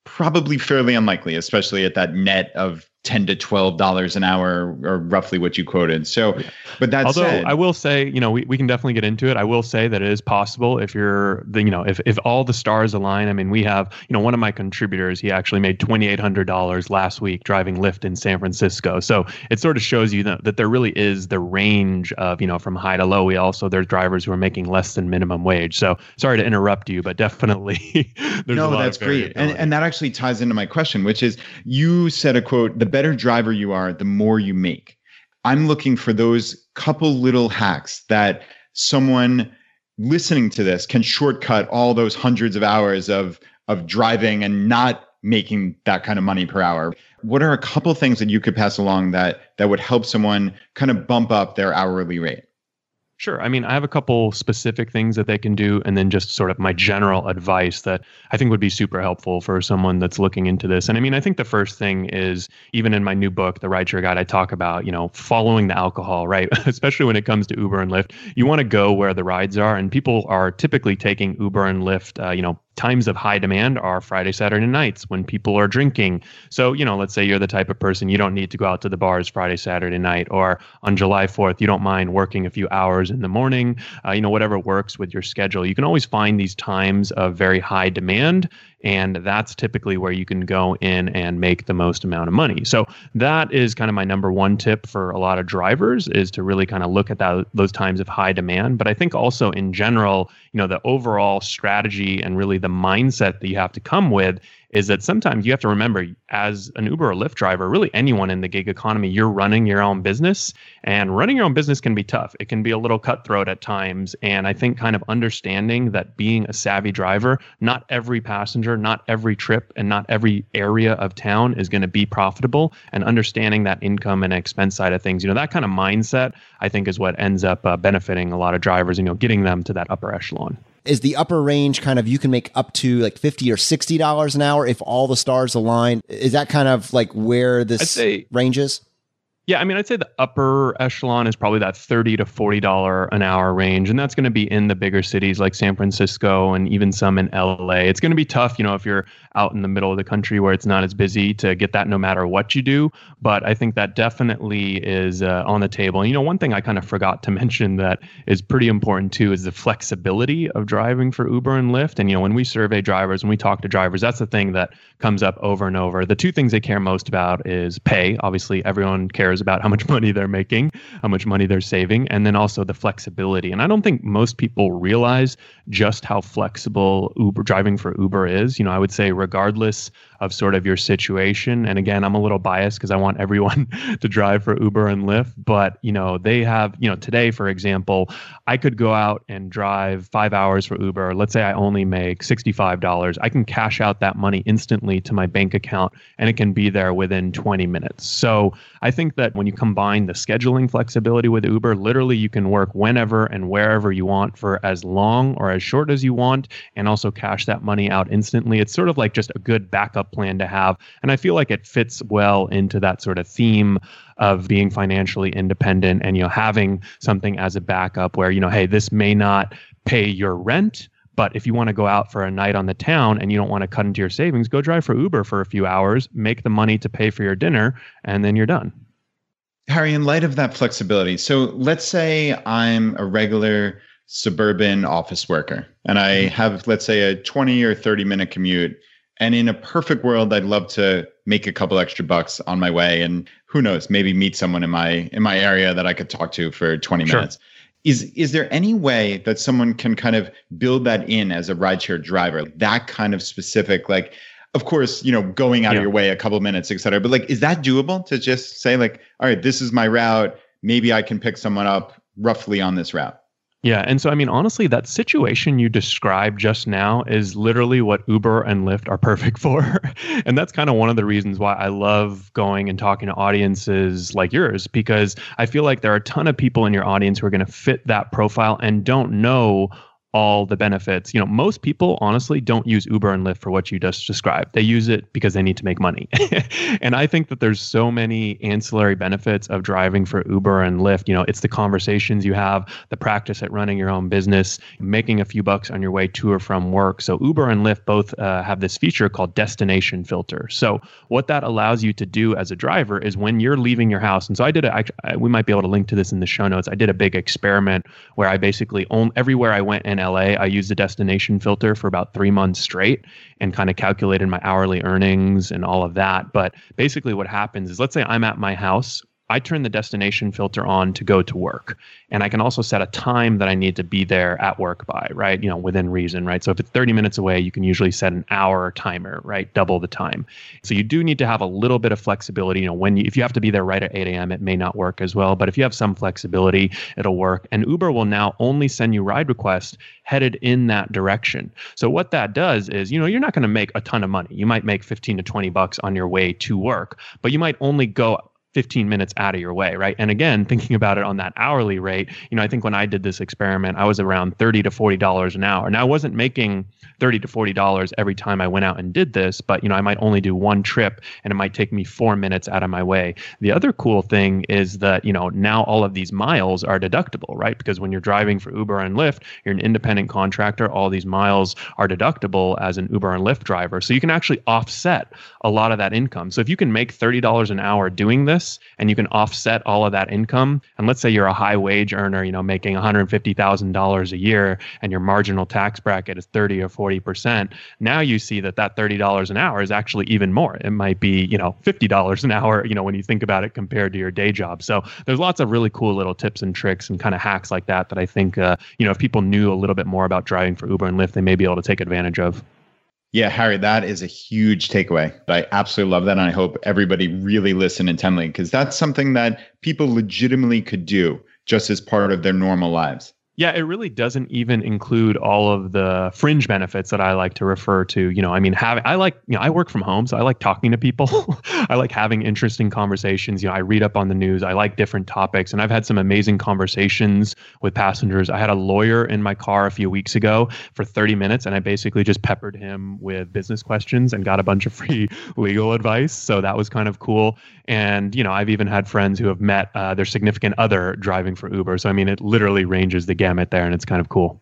probably fairly unlikely, especially at that net of 10 to 12 dollars an hour or roughly what you quoted. So but that although said, i will say you know we, we can definitely get into it. I will say that it is possible if you're the you know if, if all the stars align. I mean we have you know one of my contributors he actually made $2800 last week driving lyft in san francisco. So it sort of shows you that, that there really is the range of you know from high to low. We also there's drivers who are making less than minimum wage. So sorry to interrupt you but definitely <laughs> no that's great. And, and that actually ties into my question which is you said a quote the better driver you are, the more you make. I'm looking for those couple little hacks that someone listening to this can shortcut all those hundreds of hours of of driving and not making that kind of money per hour. What are a couple things that you could pass along that that would help someone kind of bump up their hourly rate? Sure. I mean, I have a couple specific things that they can do, and then just sort of my general advice that I think would be super helpful for someone that's looking into this. And I mean, I think the first thing is even in my new book, The Rideshare Guide, I talk about, you know, following the alcohol, right? <laughs> Especially when it comes to Uber and Lyft. You want to go where the rides are, and people are typically taking Uber and Lyft, uh, you know, times of high demand are Friday, Saturday nights when people are drinking. So, you know, let's say you're the type of person you don't need to go out to the bars Friday, Saturday night, or on July 4th, you don't mind working a few hours in the morning, uh, you know, whatever works with your schedule. You can always find these times of very high demand and that's typically where you can go in and make the most amount of money. So that is kind of my number one tip for a lot of drivers is to really kind of look at that those times of high demand. But i think also in general you know the overall strategy and really the mindset that you have to come with is that sometimes you have to remember as an Uber or Lyft driver, really anyone in the gig economy, you're running your own business and running your own business can be tough. It can be a little cutthroat at times. And I think kind of understanding that being a savvy driver, not every passenger, not every trip, and not every area of town is going to be profitable and understanding that income and expense side of things, you know, that kind of mindset, I think is what ends up uh, benefiting a lot of drivers, you know, getting them to that upper echelon is the upper range kind of you can make up to like 50 or 60 dollars an hour if all the stars align is that kind of like where this say, range is yeah, I mean, I'd say the upper echelon is probably that thirty to forty dollar an hour range, and that's going to be in the bigger cities like San Francisco and even some in LA. It's going to be tough, you know, if you're out in the middle of the country where it's not as busy to get that no matter what you do. But I think that definitely is uh, on the table. And you know, one thing I kind of forgot to <laughs> mention that is pretty important too is the flexibility of driving for Uber and Lyft. And you know, when we survey drivers, when we talk to drivers, that's the thing that comes up over and over. The two things they care most about is pay. Obviously, everyone cares cares about how much <laughs> money they're making, how much money they're saving, and then also the flexibility. And I don't think most people realize just how flexible Uber driving for Uber is. You know, I would say regardless of sort of your situation. And again, I'm a little biased because I want everyone <laughs> to drive for Uber and Lyft, but you know, they have, you know, today, for example, I could go out and drive five hours for Uber. Let's say I only make $65. I can cash out that money instantly to my bank account and it can be there within 20 minutes. So I think that when you combine the scheduling flexibility with Uber, literally you can work whenever and wherever you want for as long or as short as you want and also cash that money out instantly. It's sort of like just a good backup plan to have. And I feel like it fits well into that sort of theme of being financially independent and you know having something as a backup where you know hey this may not pay your rent but if you want to go out for a night on the town and you don't want to cut into your savings go drive for uber for a few hours make the money to pay for your dinner and then you're done harry in light of that flexibility so let's say i'm a regular suburban office worker and i mm-hmm. have let's say a 20 or 30 minute commute and in a perfect world, I'd love to make a couple extra bucks on my way, and who knows, maybe meet someone in my in my area that I could talk to for 20 sure. minutes. Is is there any way that someone can kind of build that in as a rideshare driver? That kind of specific, like, of course, you know, going out yeah. of your way a couple minutes, et cetera. But like, is that doable to just say like, all right, this is my route. Maybe I can pick someone up roughly on this route. Yeah. And so, I mean, honestly, that situation you described just now is literally what Uber and Lyft are perfect <laughs> for. and that's kind of one of the reasons why I love going and talking to audiences like yours, because I feel like there are a ton of people in your audience who are going to fit that profile and don't know all the benefits. You know, most people honestly don't use Uber and Lyft for what you just described. They use it because they need to make money. <laughs> and I think that there's so many ancillary benefits of driving for Uber and Lyft. You know, it's the conversations you have, the practice at running your own business, making a few bucks on your way to or from work. So Uber and Lyft both uh, have this feature called destination filter. So what that allows you to do as a driver is when you're leaving your house. And so I did a, I, we might be able to link to this in the show notes. I did a big experiment where I basically own everywhere I went in LA, I used the destination filter for about three months straight and kind of calculated my hourly earnings and all of that. But basically, what happens is let's say I'm at my house I turn the destination filter on to go to work. And I can also set a time that I need to be there at work by, right? You know, within reason, right? So if it's 30 minutes away, you can usually set an hour timer, right? Double the time. So you do need to have a little bit of flexibility. You know, when you, if you have to be there right at 8 a.m., it may not work as well. But if you have some flexibility, it'll work. And Uber will now only send you ride requests headed in that direction. So what that does is, you know, you're not going to make a ton of money. You might make 15 to 20 bucks on your way to work, but you might only go 15 minutes out of your way, right? And again, thinking about it on that hourly rate, you know, I think when I did this experiment, I was around 30 to 40 dollars an hour. Now I wasn't making 30 to 40 dollars every time I went out and did this, but you know, I might only do one trip and it might take me 4 minutes out of my way. The other cool thing is that, you know, now all of these miles are deductible, right? Because when you're driving for Uber and Lyft, you're an independent contractor, all these miles are deductible as an Uber and Lyft driver. So you can actually offset a lot of that income. So if you can make $30 an hour doing this, and you can offset all of that income. And let's say you're a high wage earner, you know, making $150,000 a year and your marginal tax bracket is 30 or 40%. Now you see that that $30 an hour is actually even more. It might be, you know, $50 an hour, you know, when you think about it compared to your day job. So there's lots of really cool little tips and tricks and kind of hacks like that that I think, uh, you know, if people knew a little bit more about driving for Uber and Lyft, they may be able to take advantage of. Yeah, Harry, that is a huge takeaway. I absolutely love that. And I hope everybody really listen intently because that's something that people legitimately could do just as part of their normal lives. Yeah, it really doesn't even include all of the fringe benefits that I like to refer to. You know, I mean, having I like, you know, I work from home, so I like talking to people. <laughs> I like having interesting conversations. You know, I read up on the news. I like different topics, and I've had some amazing conversations with passengers. I had a lawyer in my car a few weeks ago for 30 minutes, and I basically just peppered him with business questions and got a bunch of <laughs> free legal advice. So that was kind of cool. And you know, I've even had friends who have met uh, their significant other driving for Uber. So I mean, it literally ranges the gamut there, and it's kind of cool.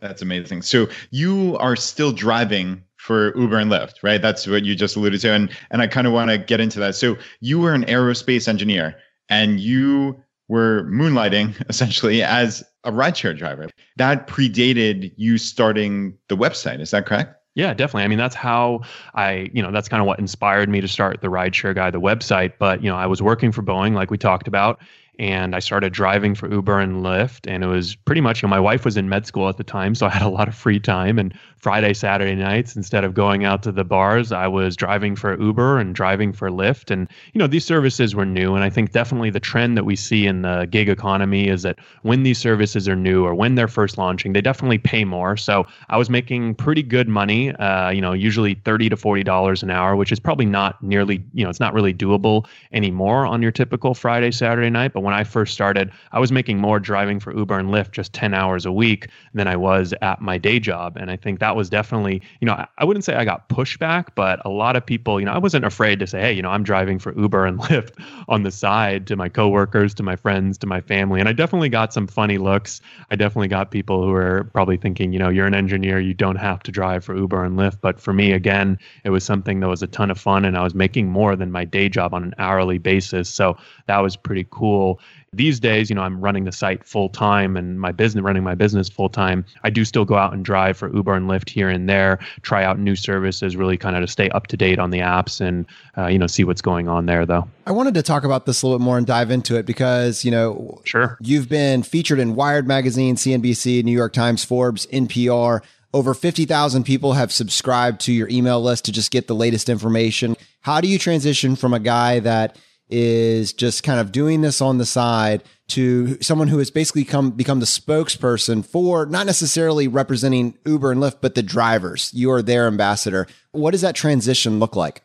That's amazing. So you are still driving for Uber and Lyft, right? That's what you just alluded to, and and I kind of want to get into that. So you were an aerospace engineer, and you were moonlighting <laughs> essentially as a rideshare driver. That predated you starting the website. Is that correct? Yeah, definitely. I mean, that's how I, you know, that's kind of what inspired me to start the Rideshare Guy, the website. But, you know, I was working for Boeing, like we talked about, and I started driving for Uber and Lyft. And it was pretty much, you know, my wife was in med school at the time, so I had a lot of free time. And Friday, Saturday nights, instead of going out to the bars, I was driving for Uber and driving for Lyft. And, you know, these services were new. And I think definitely the trend that we see in the gig economy is that when these services are new or when they're first launching, they definitely pay more. So I was making pretty good money, uh, you know, usually 30 to $40 an hour, which is probably not nearly, you know, it's not really doable anymore on your typical Friday, Saturday night. But when I first started, I was making more driving for Uber and Lyft just 10 hours a week than I was at my day job. And I think that was definitely, you know, I wouldn't say I got pushback, but a lot of people, you know, I wasn't afraid to say, hey, you know, I'm driving for Uber and <laughs> Lyft on the side to my coworkers, to my friends, to my family. And I definitely got some funny looks. I definitely got people who were probably thinking, you know, you're an engineer, you don't have to drive for Uber and Lyft. But for me, again, it was something that was a ton of fun and I was making more than my day job on an hourly basis. So that was pretty cool these days, you know, I'm running the site full time and my business, running my business full time. I do still go out and drive for Uber and Lyft here and there, try out new services, really kind of to stay up to date on the apps and, uh, you know, see what's going on there though. I wanted to talk about this a little bit more and dive into it because, you know, sure. You've been featured in Wired Magazine, CNBC, New York Times, Forbes, NPR. Over 50,000 people have subscribed to your email list to just get the latest information. How do you transition from a guy that is just kind of doing this on the side to someone who has basically come become the spokesperson for not necessarily representing Uber and Lyft, but the drivers. You are their ambassador. What does that transition look like?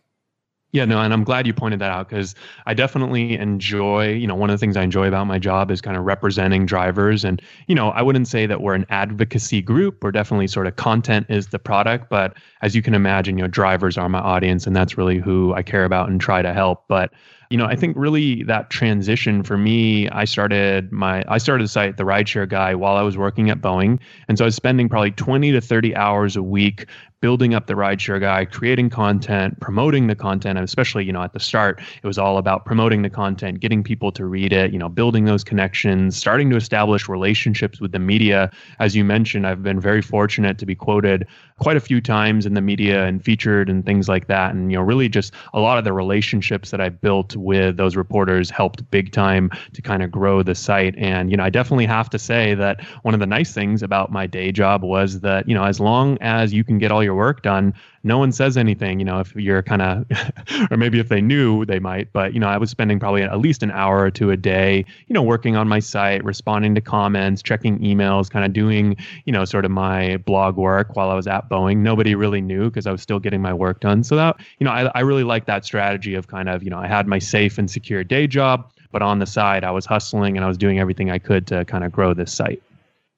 Yeah, no, and I'm glad you pointed that out because I definitely enjoy, you know, one of the things I enjoy about my job is kind of representing drivers. And, you know, I wouldn't say that we're an advocacy group. We're definitely sort of content is the product. But as you can imagine, you know, drivers are my audience and that's really who I care about and try to help. But you know, I think really that transition for me, I started my I started the site, the rideshare guy, while I was working at Boeing. And so I was spending probably 20 to 30 hours a week building up the rideshare guy, creating content, promoting the content, and especially, you know, at the start, it was all about promoting the content, getting people to read it, you know, building those connections, starting to establish relationships with the media. As you mentioned, I've been very fortunate to be quoted quite a few times in the media and featured and things like that. And, you know, really just a lot of the relationships that I built with those reporters helped big time to kind of grow the site. And, you know, I definitely have to say that one of the nice things about my day job was that, you know, as long as you can get all your work done, no one says anything, you know, if you're kind of, <laughs> or maybe if they knew, they might. But, you know, I was spending probably at least an hour or two a day, you know, working on my site, responding to comments, checking emails, kind of doing, you know, sort of my blog work while I was at Boeing. Nobody really knew because I was still getting my work done. So that, you know, I, I really like that strategy of kind of, you know, I had my safe and secure day job, but on the side, I was hustling and I was doing everything I could to kind of grow this site.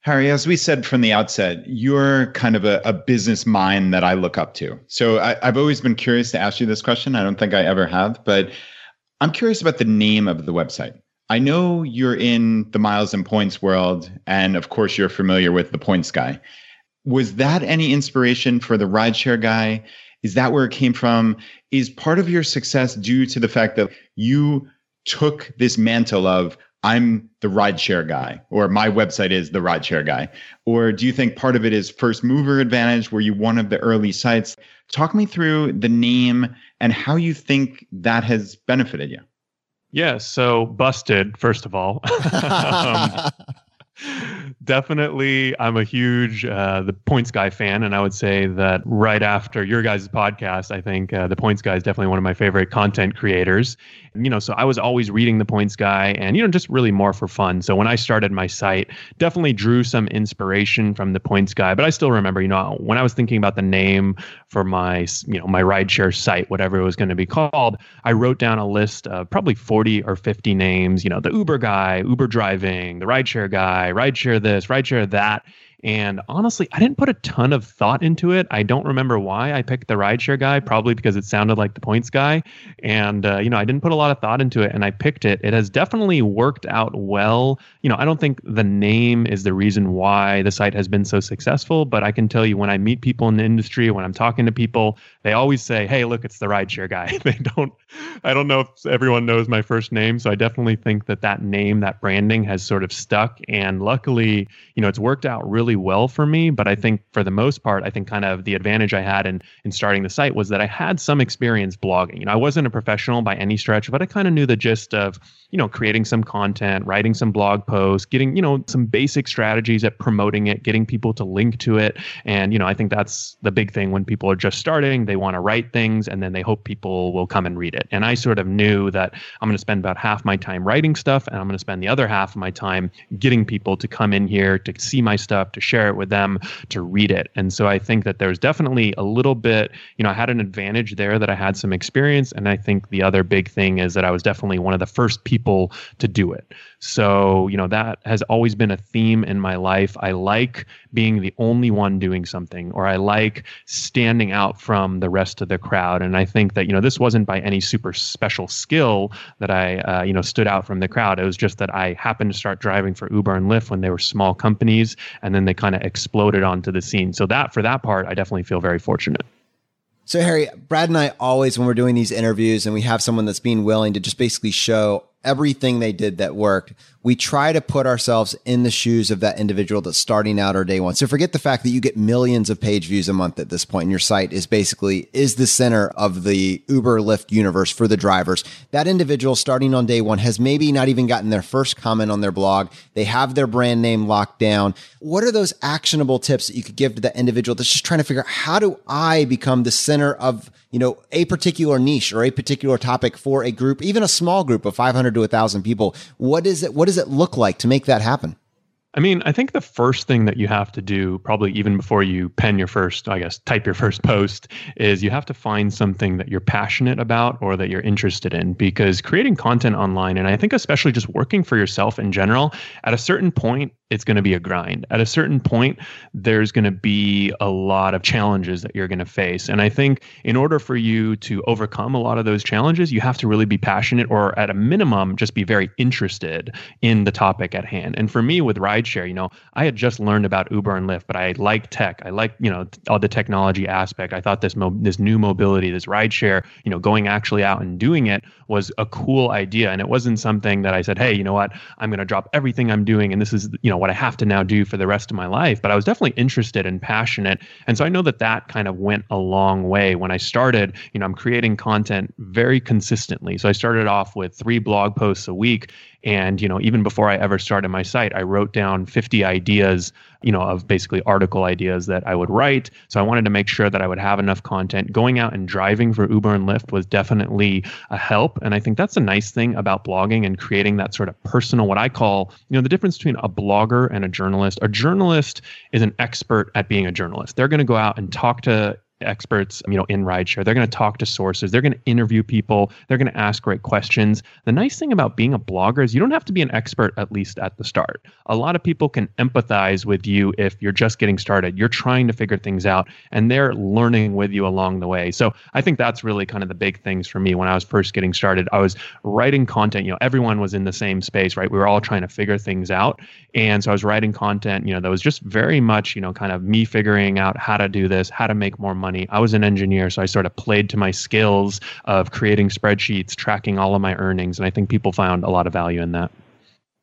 Harry, as we said from the outset, you're kind of a, a business mind that I look up to. So I, I've always been curious to ask you this question. I don't think I ever have, but I'm curious about the name of the website. I know you're in the miles and points world, and of course, you're familiar with the points guy. Was that any inspiration for the rideshare guy? Is that where it came from? Is part of your success due to the fact that you took this mantle of I'm the rideshare guy, or my website is the rideshare guy? Or do you think part of it is first mover advantage? Were you one of the early sites? Talk me through the name and how you think that has benefited you. Yeah, so busted, first of all. <laughs> um, <laughs> definitely i'm a huge uh, the points guy fan and i would say that right after your guys' podcast i think uh, the points guy is definitely one of my favorite content creators. You know so i was always reading the points guy and you know just really more for fun. So when i started my site definitely drew some inspiration from the points guy but i still remember you know when i was thinking about the name for my you know my rideshare site whatever it was going to be called i wrote down a list of probably 40 or 50 names you know the uber guy uber driving the rideshare guy rideshare this rideshare that and honestly, I didn't put a ton of thought into it. I don't remember why I picked the rideshare guy, probably because it sounded like the points guy. And, uh, you know, I didn't put a lot of thought into it and I picked it. It has definitely worked out well. You know, I don't think the name is the reason why the site has been so successful, but I can tell you when I meet people in the industry, when I'm talking to people, they always say, hey, look, it's the rideshare guy. <laughs> they don't, I don't know if everyone knows my first name. So I definitely think that that name, that branding has sort of stuck. And luckily, you know, it's worked out really well for me. But I think for the most part, I think kind of the advantage I had in in starting the site was that I had some experience blogging. You know, I wasn't a professional by any stretch, but I kind of knew the gist of, you know, creating some content, writing some blog posts, getting, you know, some basic strategies at promoting it, getting people to link to it. And, you know, I think that's the big thing when people are just starting, they want to write things and then they hope people will come and read it. And I sort of knew that I'm going to spend about half my time writing stuff and I'm going to spend the other half of my time getting people to come in here to see my stuff, to share it with them, to read it. And so I think that there's definitely a little bit, you know, I had an advantage there that I had some experience. And I think the other big thing is that I was definitely one of the first people to do it. So, you know, that has always been a theme in my life. I like being the only one doing something, or I like standing out from the rest of the crowd. And I think that, you know, this wasn't by any super special skill that I, uh, you know, stood out from the crowd. It was just that I happened to start driving for Uber and Lyft when they were small companies, and then they kind of exploded onto the scene. So, that for that part, I definitely feel very fortunate. So, Harry, Brad and I always, when we're doing these interviews and we have someone that's being willing to just basically show everything they did that worked, we try to put ourselves in the shoes of that individual that's starting out or day one. So forget the fact that you get millions of page views a month at this point and your site is basically is the center of the Uber Lyft universe for the drivers. That individual starting on day one has maybe not even gotten their first comment on their blog. They have their brand name locked down. What are those actionable tips that you could give to that individual that's just trying to figure out how do I become the center of, you know, a particular niche or a particular topic for a group, even a small group of 500 to 1000 people? What is it? what does it look like to make that happen? I mean, I think the first thing that you have to do, probably even before you pen your first, I guess, type your first post, is you have to find something that you're passionate about or that you're interested in. Because creating content online, and I think especially just working for yourself in general, at a certain point, it's going to be a grind. At a certain point, there's going to be a lot of challenges that you're going to face. And I think in order for you to overcome a lot of those challenges, you have to really be passionate or at a minimum, just be very interested in the topic at hand. And for me with rideshare, you know, I had just learned about Uber and Lyft, but I like tech. I like, you know, all the technology aspect. I thought this mo- this new mobility, this rideshare, you know, going actually out and doing it was a cool idea. And it wasn't something that I said, hey, you know what, I'm going to drop everything I'm doing and this is, you know, what I have to now do for the rest of my life. But I was definitely interested and passionate. And so I know that that kind of went a long way. When I started, you know, I'm creating content very consistently. So I started off with three blog posts a week and, you know, even before I ever started my site, I wrote down 50 ideas, you know, of basically article ideas that I would write. So I wanted to make sure that I would have enough content. Going out and driving for Uber and Lyft was definitely a help. And I think that's a nice thing about blogging and creating that sort of personal, what I call, you know, the difference between a blogger and a journalist. A journalist is an expert at being a journalist. They're going to go out and talk to experts, um, you know, in rideshare. They're going to talk to sources. They're going to interview people. They're going to ask great questions. The nice thing about being a blogger is you don't have to be an expert at least at the start. A lot of people can empathize with you if you're just getting started. You're trying to figure things out and they're learning with you along the way. So, I think that's really kind of the big things for me when I was first getting started. I was writing content, you know, everyone was in the same space, right? We were all trying to figure things out. And so I was writing content, you know, that was just very much, you know, kind of me figuring out how to do this, how to make more money money. I was an engineer, so I sort of played to my skills of creating spreadsheets, tracking all of my earnings, and I think people found a lot of value in that.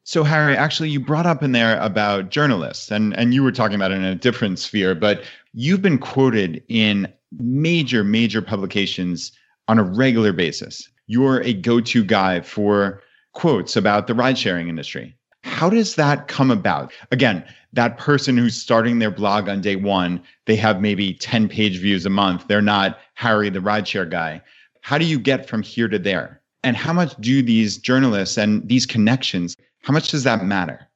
So Harry, actually you brought up in there about journalists and and you were talking about it in a different sphere, but you've been quoted in major major publications on a regular basis. You're a go-to guy for quotes about the ride sharing industry. How does that come about? Again, that person who's starting their blog on day one, they have maybe 10 page views a month. They're not Harry, the rideshare guy. How do you get from here to there? And how much do these journalists and these connections, how much does that matter?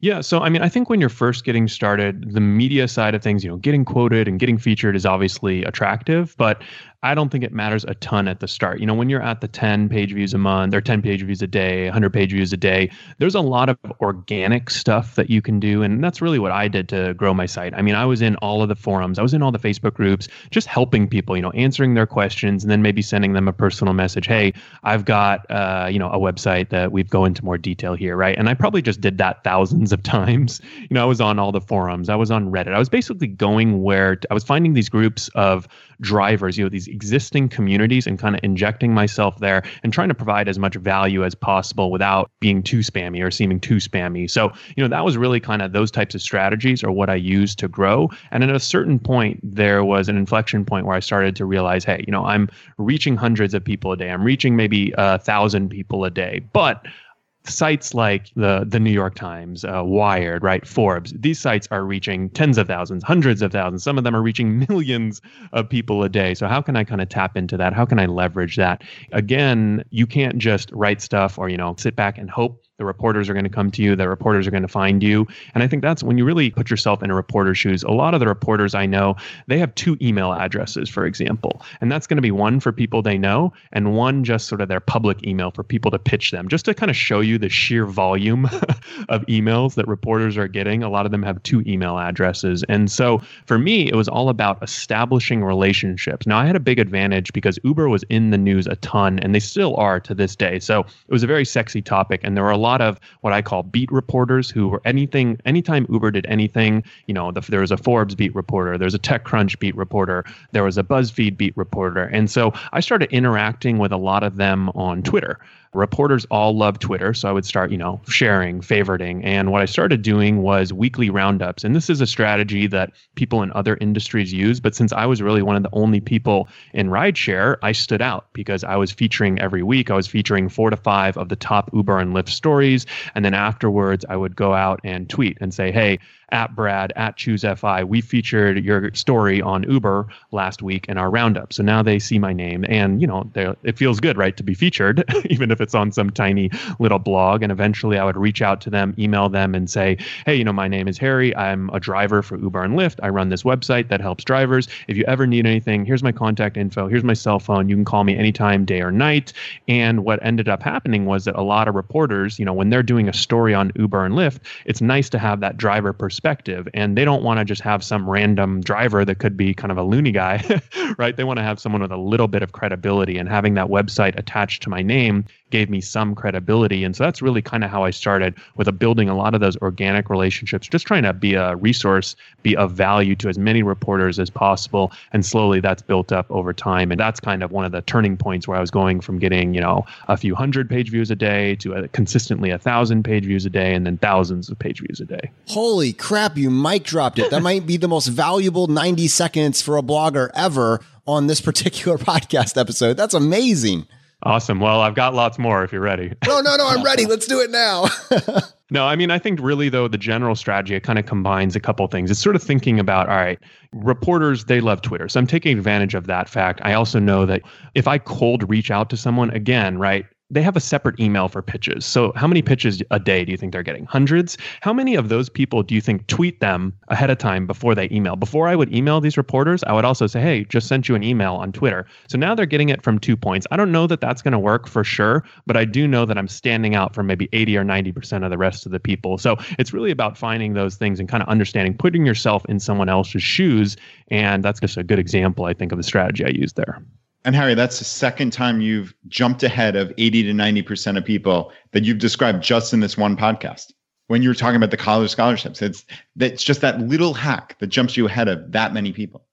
Yeah, so I mean, I think when you're first getting started, the media side of things, you know, getting quoted and getting featured is obviously attractive, but I don't think it matters a ton at the start. You know, when you're at the 10 page views a month or 10 page views a day, 100 page views a day, there's a lot of organic stuff that you can do. And that's really what I did to grow my site. I mean, I was in all of the forums, I was in all the Facebook groups, just helping people, you know, answering their questions and then maybe sending them a personal message. Hey, I've got, uh, you know, a website that we've go into more detail here, right? And I probably just did that thousands of <laughs> times. You know, I was on all the forums, I was on Reddit. I was basically going where I was finding these groups of drivers, you know, these existing communities and kind of injecting myself there and trying to provide as much value as possible without being too spammy or seeming too spammy. So, you know, that was really kind of those types of strategies are what I used to grow. And at a certain point, there was an inflection point where I started to realize, hey, you know, I'm reaching hundreds of people a day. I'm reaching maybe a thousand people a day, but sites like the the New York Times, uh, Wired, right, Forbes, these sites are reaching tens of thousands, hundreds of thousands. Some of them are reaching <laughs> millions of people a day. So how can I kind of tap into that? How can I leverage that? Again, you can't just write stuff or you know sit back and hope the reporters are going to come to you the reporters are going to find you. And i think that's when you really put yourself in a reporter's shoes. A lot of the reporters i know they have two email addresses for example. And that's going to be one for people they know and one just sort of their public email for people to pitch them just to kind of show you the sheer volume <laughs> of emails that reporters are getting. A lot of them have two email addresses. And so for me it was all about establishing relationships. Now i had a big advantage because uber was in the news a ton and they still are to this day. So it was a very sexy topic and there were a lot of what I call beat reporters who were anything, anytime Uber did anything, you know, the, there was a Forbes beat reporter, there's a TechCrunch beat reporter, there was a BuzzFeed beat reporter. And so I started interacting with a lot of them on Twitter reporters all love Twitter. So I would start, you know, sharing, favoriting. And what I started doing was weekly roundups. And this is a strategy that people in other industries use. But since I was really one of the only people in rideshare, I stood out because I was featuring every week. I was featuring four to five of the top Uber and Lyft stories. And then afterwards, I would go out and tweet and say, hey, at Brad at Choose FI. We featured your story on Uber last week in our roundup. So now they see my name, and you know, it feels good, right, to be featured, <laughs> even if it's on some tiny little blog. And eventually I would reach out to them, email them, and say, hey, you know, my name is Harry. I'm a driver for Uber and Lyft. I run this website that helps drivers. If you ever need anything, here's my contact info. Here's my cell phone. You can call me anytime, day or night. And what ended up happening was that a lot of reporters, you know, when they're doing a story on Uber and Lyft, it's nice to have that driver perspective. And they don't want to just have some random driver that could be kind of a loony guy, <laughs> right? They want to have someone with a little bit of credibility. And having that website attached to my name gave me some credibility. And so that's really kind of how I started with a building a lot of those organic relationships, just trying to be a resource, be of value to as many reporters as possible. And slowly that's built up over time. And that's kind of one of the turning points where I was going from getting, you know, a few hundred page views a day to a, consistently a thousand page views a day and then thousands of page views a day. Holy crap, you mic dropped it. That might be the most valuable 90 seconds for a blogger ever on this particular <laughs> podcast episode. That's amazing. Awesome. Well, I've got lots more if you're ready. No, no, no, I'm ready. Let's do it now. <laughs> no, I mean, I think really, though, the general strategy, it kind of combines a couple things. It's sort of thinking about, all right, reporters, they love Twitter. So I'm taking advantage of that fact. I also know that if I cold reach out to someone, again, right, they have a separate email for pitches. So, how many pitches a day do you think they're getting? Hundreds? How many of those people do you think tweet them ahead of time before they email? Before I would email these reporters, I would also say, hey, just sent you an email on Twitter. So now they're getting it from two points. I don't know that that's going to work for sure, but I do know that I'm standing out from maybe 80 or 90% of the rest of the people. So, it's really about finding those things and kind of understanding, putting yourself in someone else's shoes. And that's just a good example, I think, of the strategy I used there. And Harry, that's the second time you've jumped ahead of 80 to 90% of people that you've described just in this one podcast. When you were talking about the college scholarships, it's it's just that little hack that jumps you ahead of that many people.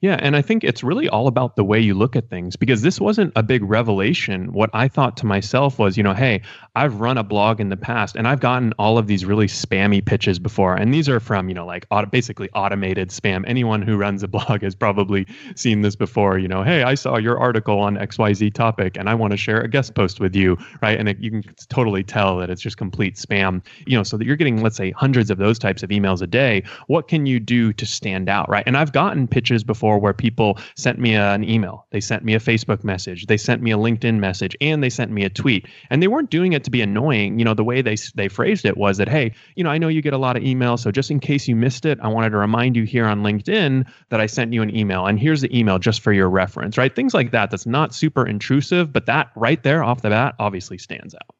Yeah, and I think it's really all about the way you look at things because this wasn't a big revelation. What I thought to myself was, you know, hey, I've run a blog in the past and I've gotten all of these really spammy pitches before. And these are from, you know, like auto, basically automated spam. Anyone who runs a <laughs> blog has probably seen this before, you know, hey, I saw your article on XYZ topic and I want to share a guest post with you, right? And it, you can totally tell that it's just complete spam, you know, so that you're getting, let's say, hundreds of those types of emails a day. What can you do to stand out, right? And I've gotten pitches before before where people sent me a, an email, they sent me a Facebook message, they sent me a LinkedIn message, and they sent me a tweet. And they weren't doing it to be annoying. You know, the way they they phrased it was that, hey, you know, I know you get a lot of emails, so just in case you missed it, I wanted to remind you here on LinkedIn that I sent you an email, and here's the email just for your reference, right? Things like that. That's not super intrusive, but that right there off the bat obviously stands out.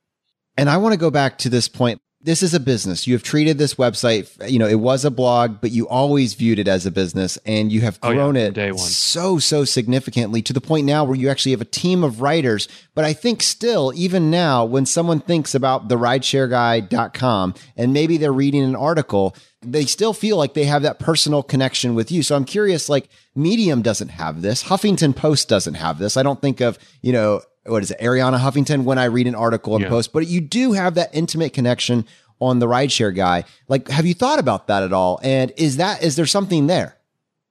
And I want to go back to this point this is a business. You have treated this website, you know, it was a blog, but you always viewed it as a business and you have grown oh, yeah, it so, so significantly to the point now where you actually have a team of writers. But I think still, even now, when someone thinks about the rideshareguy.com and maybe they're reading an article, they still feel like they have that personal connection with you. So I'm curious, like Medium doesn't have this. Huffington Post doesn't have this. I don't think of, you know, what is it, Arianna Huffington when I read an article and yeah. post, but you do have that intimate connection on the rideshare guy. Like, have you thought about that at all? And is that, is there something there?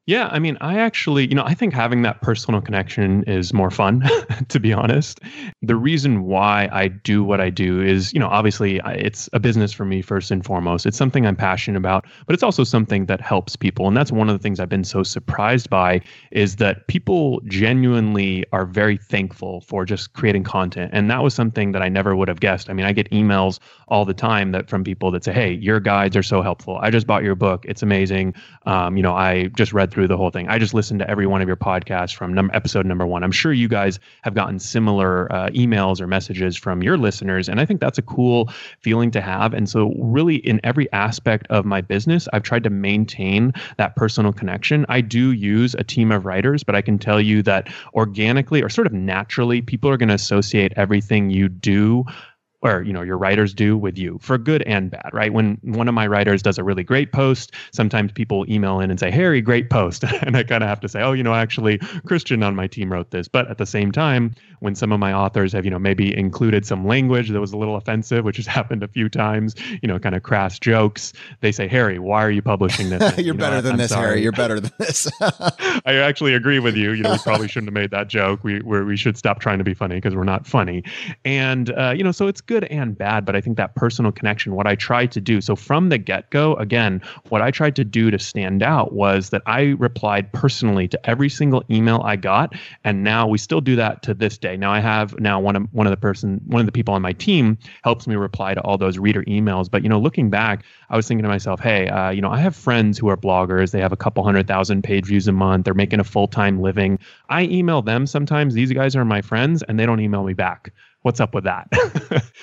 Yeah, I mean, I actually, you know, I think having that personal connection is more fun, <laughs> to be honest. The reason why I do what I do is, you know, obviously it's a business for me first and foremost. It's something I'm passionate about, but it's also something that helps people. And that's one of the things I've been so surprised by is that people genuinely are very thankful for just creating content. And that was something that I never would have guessed. I mean, I get emails all the time that from people that say, "Hey, your guides are so helpful. I just bought your book. It's amazing. Um, you know, I just read through the whole thing. I just listened to every one of your podcasts from episode number one. I'm sure you guys have gotten similar uh, emails or messages from your listeners. And I think that's a cool feeling to have. And so, really, in every aspect of my business, I've tried to maintain that personal connection. I do use a team of writers, but I can tell you that organically or sort of naturally, people are going to associate everything you do or you know your writers do with you for good and bad right? When one of my writers does a really great post sometimes people email in and say harry great post. <laughs> And i kind of have to say oh you know actually christian on my team wrote this. But at the same time when some of my authors have you know maybe included some language that was a little offensive which has <laughs> happened a few times you know kind of crass jokes they say harry why are you publishing this? <laughs> You're you know, better than I'm this sorry. harry you're better than this. I actually agree with you. You know we probably shouldn't have made that joke. We we should stop trying to be funny because we're not funny. And uh, you know so it's good and bad, but I think that personal connection, what I tried to do. So from the get go, again, what I tried to do to stand out was that I replied personally to every single email I got. And now we still do that to this day. Now I have now one of one of the person, one of the people on my team helps me reply to all those reader emails. But you know, looking back, I was thinking to myself, hey, uh, you know, I have friends who are bloggers. They have a couple hundred thousand page views a month. They're making a full time living. I email them sometimes. These guys are my friends, and they don't email me back. What's up with that?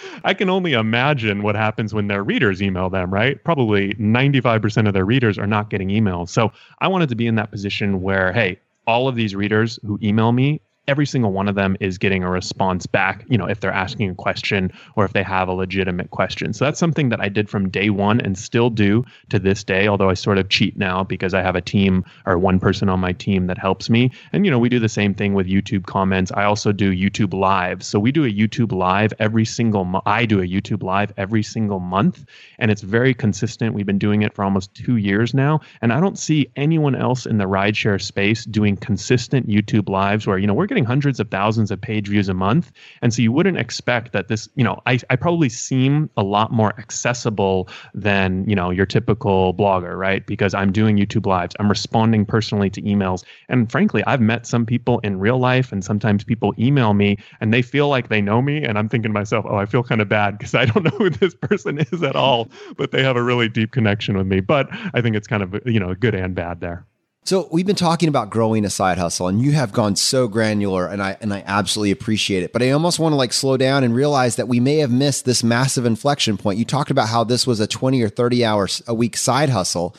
<laughs> I can only imagine what happens when their readers email them, right? Probably 95% of their readers are not getting emails. So I wanted to be in that position where, hey, all of these readers who email me every single one of them is getting a response back, you know, if they're asking a question or if they have a legitimate question. So that's something that I did from day one and still do to this day, although I sort of cheat now because I have a team or one person on my team that helps me. And, you know, we do the same thing with YouTube comments. I also do YouTube live. So we do a YouTube live every single. I do a YouTube live every single month and it's very consistent. We've been doing it for almost two years now. And I don't see anyone else in the rideshare space doing consistent YouTube lives where, you know, we're getting hundreds of thousands of page views a month. And so you wouldn't expect that this, you know, I, I probably seem a lot more accessible than, you know, your typical blogger, right? Because I'm doing YouTube lives, I'm responding personally to emails. And frankly, I've met some people in real life and sometimes people email me and they feel like they know me. And I'm thinking to myself, oh, I feel kind of bad because I don't <laughs> know who this person is at all, but they have a really deep connection with me. But I think it's kind of, you know, good and bad there. So we've been talking about growing a side hustle and you have gone so granular and I and I absolutely appreciate it. But I almost want to like slow down and realize that we may have missed this massive inflection point. You talked about how this was a 20 or 30 hours a week side hustle.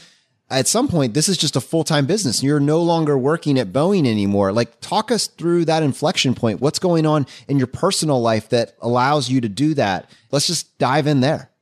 At some point this is just a full-time business. You're no longer working at Boeing anymore. Like talk us through that inflection point. What's going on in your personal life that allows you to do that? Let's just dive in there.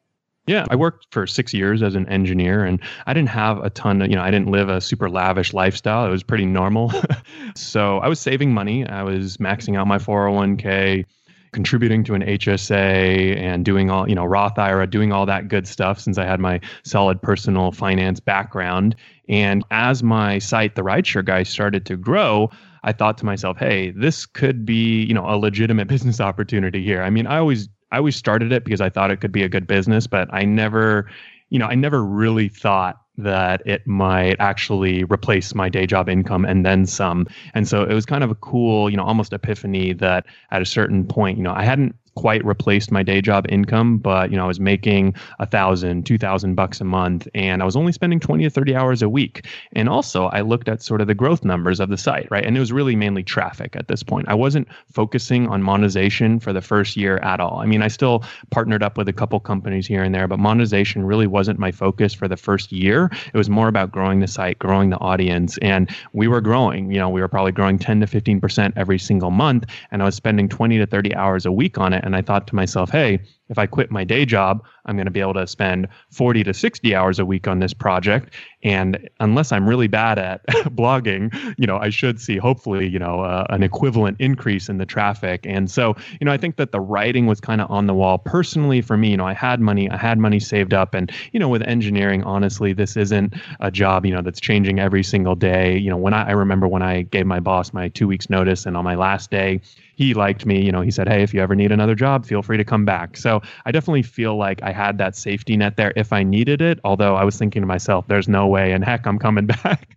Yeah, I worked for six years as an engineer, and I didn't have a ton of, you know, I didn't live a super lavish lifestyle. It was pretty normal. <laughs> so I was saving money. I was maxing out my 401k, contributing to an HSA, and doing all, you know, Roth IRA, doing all that good stuff since I had my solid personal finance background. And as my site, The Rideshare Guy, started to grow, I thought to myself, hey, this could be, you know, a legitimate <laughs> business opportunity here. I mean, I always I always started it because I thought it could be a good business, but I never, you know, I never really thought that it might actually replace my day job income and then some. And so it was kind of a cool, you know, almost epiphany that at a certain point, you know, I hadn't quite replaced my day job income, but you know, I was making a thousand, two thousand bucks a month, and I was only spending 20 to 30 hours a week. And also I looked at sort of the growth numbers of the site, right? And it was really mainly traffic at this point. I wasn't focusing on monetization for the first year at all. I mean, I still partnered up with a couple companies here and there, but monetization really wasn't my focus for the first year. It was more about growing the site, growing the audience, and we were growing. You know, we were probably growing 10 to 15% every single month, and I was spending 20 to 30 hours a week on it and I thought to myself, hey, if I quit my day job, I'm going to be able to spend 40 to 60 hours a week on this project. And unless I'm really bad at <laughs> blogging, you know, I should see hopefully, you know, uh, an equivalent increase in the traffic. And so, you know, I think that the writing was kind of on the wall. Personally, for me, you know, I had money, I had money saved up. And, you know, with engineering, honestly, this isn't a job, you know, that's changing every single day. You know, when I, I remember when I gave my boss my two weeks notice and on my last day, he liked me. You know, he said, Hey, if you ever need another job, feel free to come back. So I definitely feel like I had that safety net there if I needed it. Although I was thinking to myself, there's no way and heck, I'm coming <laughs> back.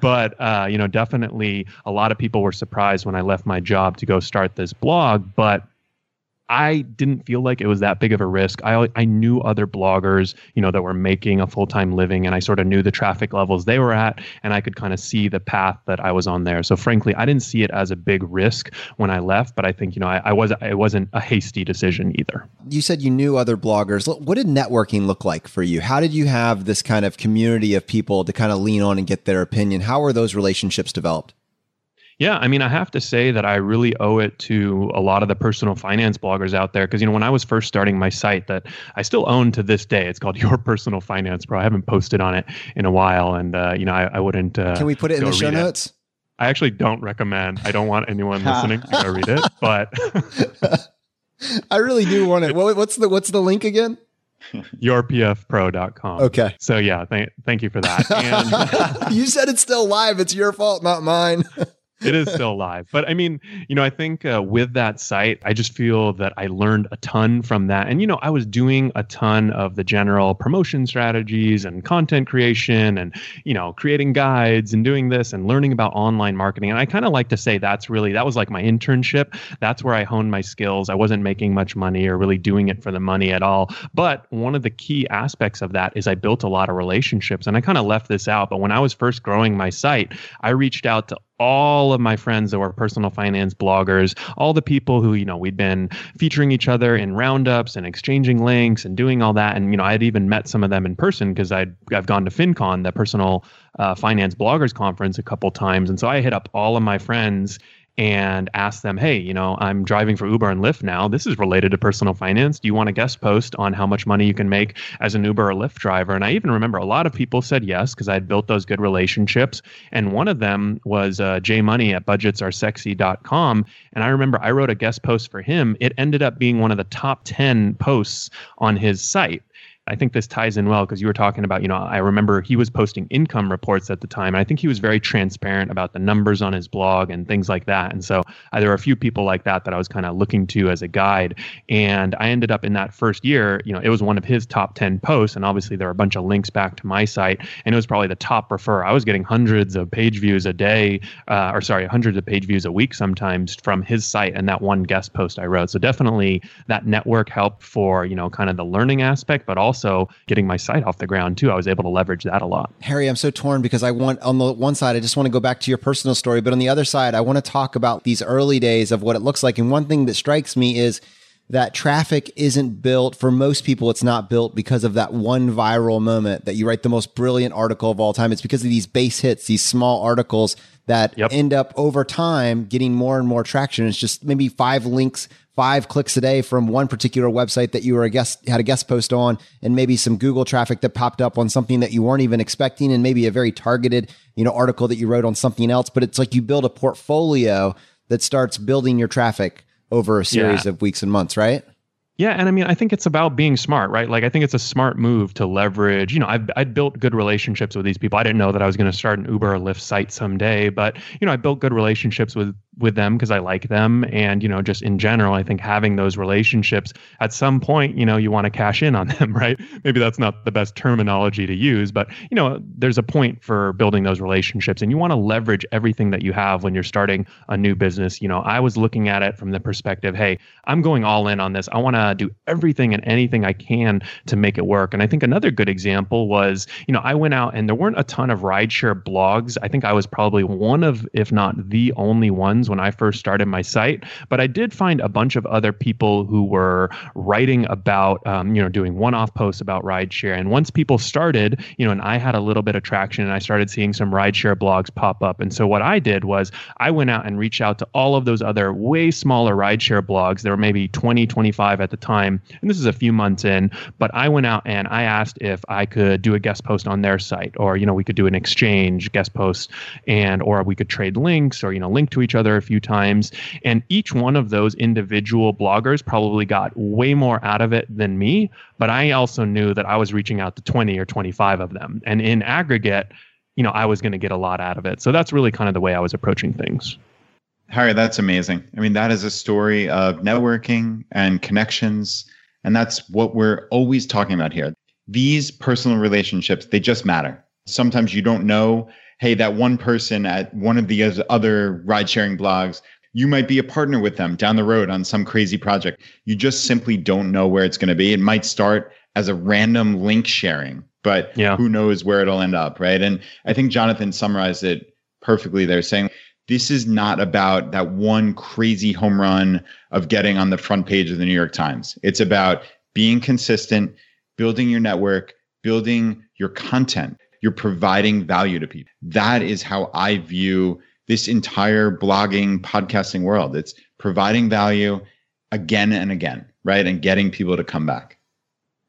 but uh, you know, definitely a lot of people were surprised when I left my job to go start this blog. But I didn't feel like it was that big of a risk. I I knew other bloggers, you know, that were making a full-time living and I sort of knew the traffic levels they were at and I could kind of see the path that I was on there. So frankly, I didn't see it as a big risk when I left, but I think, you know, I, I was it wasn't a hasty decision either. You said you knew other bloggers. What did networking look like for you? How did you have this kind of community of people to kind of lean on and get their opinion? How were those relationships developed? Yeah, I mean, I have to say that I really owe it to a lot of the personal finance bloggers out there because you know when I was first starting my site that I still own to this day, it's called <laughs> Your Personal Finance Pro. I haven't posted on it in a while, and uh, you know I, I wouldn't. Uh, Can we put it in the show notes? It. I actually don't recommend. I don't want anyone listening to go read it, but <laughs> I really do want it. what's the what's the link again? yourpfpro.com. Okay. So yeah, thank thank you for that. <laughs> And you said it's still live. It's your fault, not mine. It is still live. But I mean, you know, I think uh, with that site, I just feel that I learned a ton from that. And, you know, I was doing a ton of the general promotion strategies and content creation and, you know, creating guides and doing this and learning about online marketing. And I kind of like to say that's really, that was like my internship. That's where I honed my skills. I wasn't making much money or really doing it for the money at all. But one of the key aspects of that is I built a lot of relationships. And I kind of left this out. But when I was first growing my site, I reached out to all of my friends that were personal finance bloggers, all the people who, you know, we'd been featuring each other in roundups and exchanging links and doing all that. And, you know, I'd even met some of them in person because I've gone to FinCon, the personal uh, finance bloggers conference a couple times. And so I hit up all of my friends and ask them, hey, you know, I'm driving for Uber and Lyft now. This is related to personal finance. Do you want a guest post on how much money you can make as an Uber or Lyft driver? And I even remember a lot of people said yes because I had built those good relationships. And one of them was uh, Jay Money at budgetsaresexy.com. And I remember I wrote a guest post for him. It ended up being one of the top 10 posts on his site. I think this ties in well because you were talking about, you know, I remember he was posting income reports at the time. And I think he was very transparent about the numbers on his blog and things like that. And so uh, there were a few people like that that I was kind of looking to as a guide. And I ended up in that first year, you know, it was one of his top 10 posts. And obviously there were a bunch of links back to my site. And it was probably the top refer. I was getting hundreds of page views a day, uh, or sorry, hundreds of page views a week sometimes from his site and that one guest post I wrote. So definitely that network helped for, you know, kind of the learning aspect, but also also getting my site off the ground too. I was able to leverage that a lot. Harry, I'm so torn because I want on the one side, I just want to go back to your personal story, but on the other side, I want to talk about these early days of what it looks like. And one thing that strikes me is that traffic isn't built for most people it's not built because of that one viral moment that you write the most brilliant article of all time it's because of these base hits these small articles that yep. end up over time getting more and more traction it's just maybe five links five clicks a day from one particular website that you were a guest had a guest post on and maybe some google traffic that popped up on something that you weren't even expecting and maybe a very targeted you know article that you wrote on something else but it's like you build a portfolio that starts building your traffic over a series yeah. of weeks and months right yeah, and I mean, I think it's about being smart, right? Like, I think it's a smart move to leverage. You know, I've I'd built good relationships with these people. I didn't know that I was going to start an Uber or Lyft site someday, but you know, I built good relationships with with them because I like them. And, you know, just in general, I think having those relationships at some point, you know, you want to cash in on <laughs> them, right? Maybe that's not the best terminology to use, but, you know, there's a point for building those relationships and you want to leverage everything that you have when you're starting a new business. You know, I was looking at it from the perspective, hey, I'm going all in on this. I want to do everything and anything I can to make it work. And I think another good example was, you know, I went out and there weren't a ton of rideshare blogs. I think I was probably one of, if not the only ones when I first started my site, but I did find a bunch of other people who were writing about, um, you know, doing one-off posts about rideshare. And once people started, you know, and I had a little bit of traction, and I started seeing some rideshare blogs pop up. And so what I did was I went out and reached out to all of those other way smaller rideshare blogs. There were maybe 20, 25 at the time, and this is a few months in. But I went out and I asked if I could do a guest post on their site, or you know, we could do an exchange guest post, and or we could trade links, or you know, link to each other a few times. And each one of those individual bloggers probably got way more out of it than me. But I also knew that I was reaching out to 20 or 25 of them. And in aggregate, you know, I was going to get a lot out of it. So that's really kind of the way I was approaching things. Harry, that's amazing. I mean, that is a story of networking and connections. And that's what we're always talking about here. These personal relationships, they just matter. Sometimes you don't know hey, that one person at one of the other ride sharing blogs, you might be a partner with them down the road on some crazy project. You just simply don't know where it's going to be. It might start as a random link sharing, but yeah. who knows where it'll end up, right? And I think Jonathan summarized it perfectly there, saying, this is not about that one crazy home run of getting on the front page of the New York Times. It's about being consistent, building your network, building your content you're providing value to people. That is how I view this entire blogging, podcasting world. It's providing value again and again, right? And getting people to come back.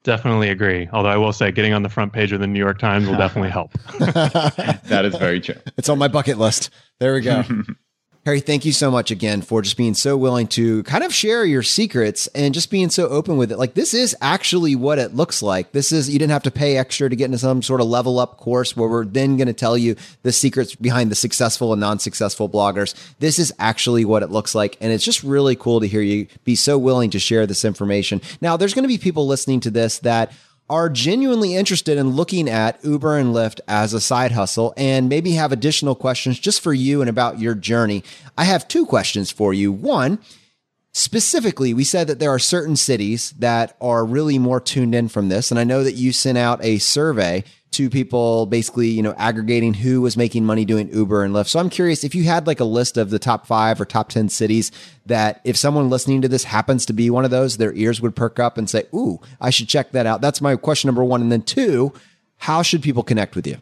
Definitely agree. Although I will say, getting on the front page of the New York Times will definitely <laughs> help. that is very true. It's on my bucket list. There we go. <laughs> Harry, thank you so much again for just being so willing to kind of share your secrets and just being so open with it. Like, this is actually what it looks like. This is, you didn't have to pay extra to get into some sort of level up course where we're then going to tell you the secrets behind the successful and non successful bloggers. This is actually what it looks like. And it's just really cool to hear you be so willing to share this information. Now, there's going to be people listening to this that are genuinely interested in looking at Uber and Lyft as a side hustle and maybe have additional questions just for you and about your journey, I have two questions for you. One, specifically, we said that there are certain cities that are really more tuned in from this. And I know that you sent out a survey to people basically, you know, aggregating who was making money doing Uber and Lyft. So I'm curious if you had like a list of the top five or top 10 cities that if someone listening to this happens to be one of those, their ears would perk up and say, Ooh, I should check that out. That's my question number one. And then two, how should people connect with you?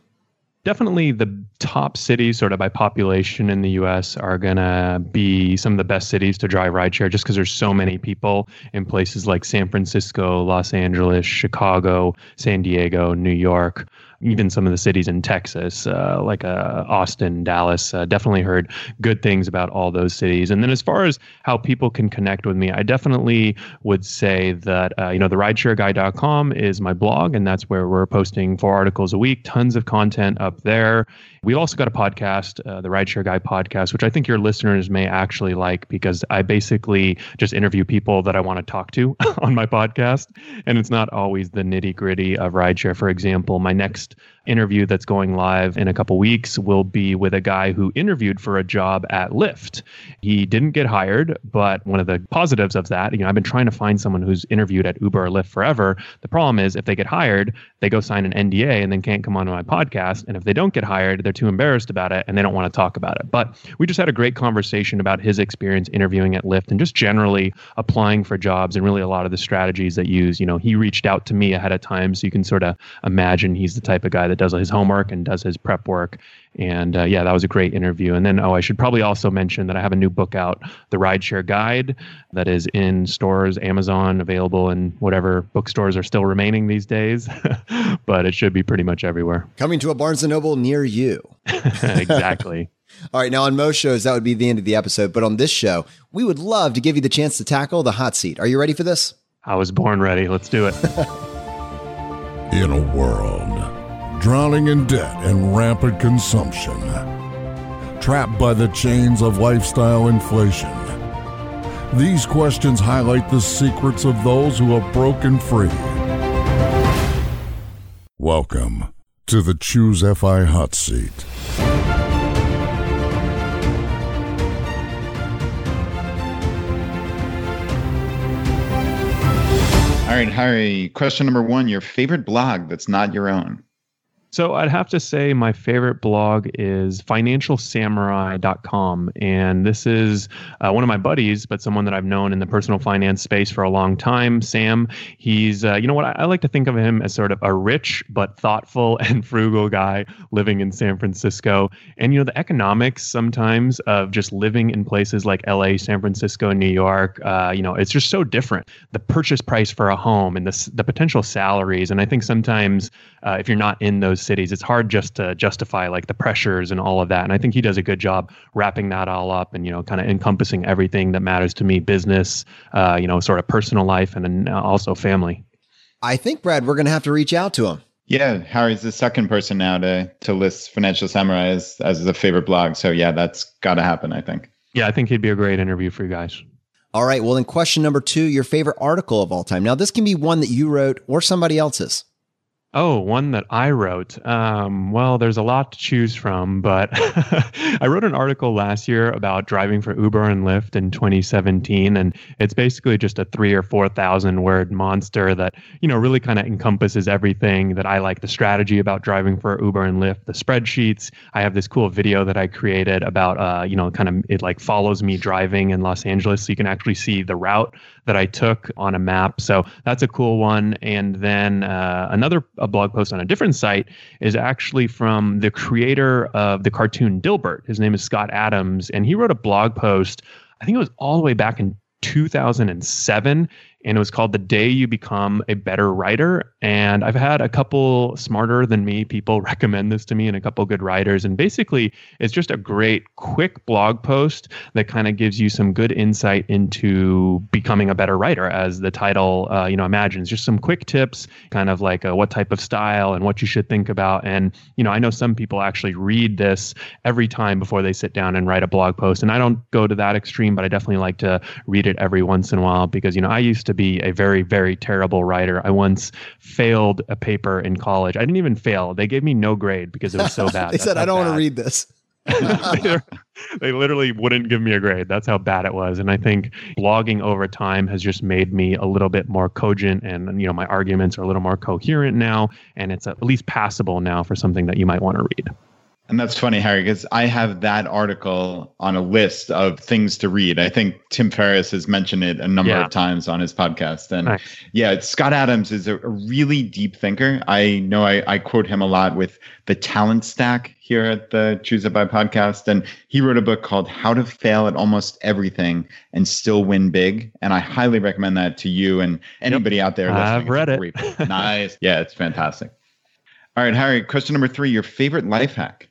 Definitely the top cities sort of by population in the US are going to be some of the best cities to drive rideshare just because there's so many people in places like San Francisco, Los Angeles, Chicago, San Diego, New York even some of the cities in Texas, uh, like uh, Austin, Dallas. Uh, definitely heard good things about all those cities. And then as far as how people can connect with me, I definitely would say that uh, you know the rideshareguy.com is my blog, and that's where we're posting four articles a week, tons of content up there. We also got a podcast, uh, the Rideshare Guy podcast, which I think your listeners may actually like because I basically just interview people that I want to talk to <laughs> on my podcast. And it's not always the nitty gritty of rideshare. For example, my next interview that's going live in a couple weeks will be with a guy who interviewed for a job at Lyft. He didn't get hired, but one of the positives of that, you know, I've been trying to find someone who's interviewed at Uber or Lyft forever. The problem is if they get hired, they go sign an NDA and then can't come onto my podcast. And if they don't get hired, they're too embarrassed about it and they don't want to talk about it. But we just had a great conversation about his experience interviewing at Lyft and just generally applying for jobs and really a lot of the strategies that use, you know, he reached out to me ahead of time so you can sort of imagine he's the type of guy that does his homework and does his prep work. And uh, yeah, that was a great interview. And then, oh, I should probably also mention that I have a new book out, The Rideshare Guide, that is in stores, Amazon, available in whatever bookstores are still remaining these days. <laughs> but it should be pretty much everywhere. Coming to a Barnes and Noble near you. <laughs> <laughs> exactly. All right. Now, on most shows, that would be the end of the episode. But on this show, we would love to give you the chance to tackle the hot seat. Are you ready for this? I was born ready. Let's do it. in a world drowning in debt and rampant consumption, trapped by the chains of lifestyle inflation. These questions highlight the secrets of those who have broken free. Welcome to the Choose FI Hot Seat. All right, Harry, question number one your favorite blog that's not your own? So I'd have to say my favorite blog is financialsamurai.com. And this is uh, one of my buddies, but someone that I've known in the personal finance space for a long time. Sam, he's, uh, you know what, I, I, like to think of him as sort of a rich but thoughtful <laughs> and frugal guy living in San Francisco. And, you know, the economics sometimes of just living in places like LA, San Francisco, New York, uh, you know, it's just so different. The purchase price for a home and the, the potential salaries. And I think sometimes uh, if you're not in those cities, it's hard just to justify like the pressures and all of that. And I think he does a good job wrapping that all up and you know kind of encompassing everything that matters to me, business, uh, you know, sort of personal life, and then also family. I think Brad, we're going to have to reach out to him. Yeah, Harry's the second person now to to list Financial Samurai as as a favorite blog. So yeah, that's got to happen. I think. Yeah, I think he'd be a great interview for you guys. All right. Well, then, question number two: your favorite article of all time. Now, this can be one that you wrote or somebody else's. Oh, one that I wrote. Um, well, there's a lot to choose from, but <laughs> I wrote an article last year about driving for Uber and Lyft in 2017, and it's basically just a three or four thousand word monster that you know really kind of encompasses everything that I like: the strategy about driving for Uber and Lyft, the spreadsheets. I have this cool video that I created about uh, you know kind of it like follows me driving in Los Angeles, so you can actually see the route that I took on a map. So that's a cool one. And then uh, another a blog post on a different site is actually from the creator of the cartoon Dilbert. His name is Scott Adams, and he wrote a blog post. I think it was all the way back in 2007 and it was called The Day You Become a Better Writer. And I've had a couple smarter than me people <laughs> recommend this to me and a couple good writers. And basically, it's just a great, quick blog post that kind of gives you some good insight into becoming a better writer, as the title, uh, you know, imagines. Just some quick tips, kind of like uh, what type of style and what you should think about. And, you know, I know some people actually read this every time before they sit down and write a blog post. And I don't go to that extreme, but I definitely like to read it every once in a while because, you know, I used to be a very, very terrible writer. I once failed a paper in college. I didn't even fail. They gave me no grade because it was so <laughs> bad. they said, I don't want to read this. <laughs> they literally wouldn't give me a grade. That's how bad it was. And I think blogging over time has just made me a little bit more cogent and you know my arguments are a little more coherent now and it's at least passable now for something that you might want to read. And that's funny, Harry, because I have that article on a list of things to read. I think Tim Ferriss has mentioned it a number yeah. of times on his podcast. And nice. yeah, Scott Adams is a, a, really deep thinker. I know I, I quote him a lot with the talent stack here at the Choose FI podcast. And he wrote a book called How to Fail at Almost Everything and Still Win Big. And I highly recommend that to you and anybody yep. out there. I've read it. nice. Yeah, it's fantastic. All right, Harry, question number three your favorite life hack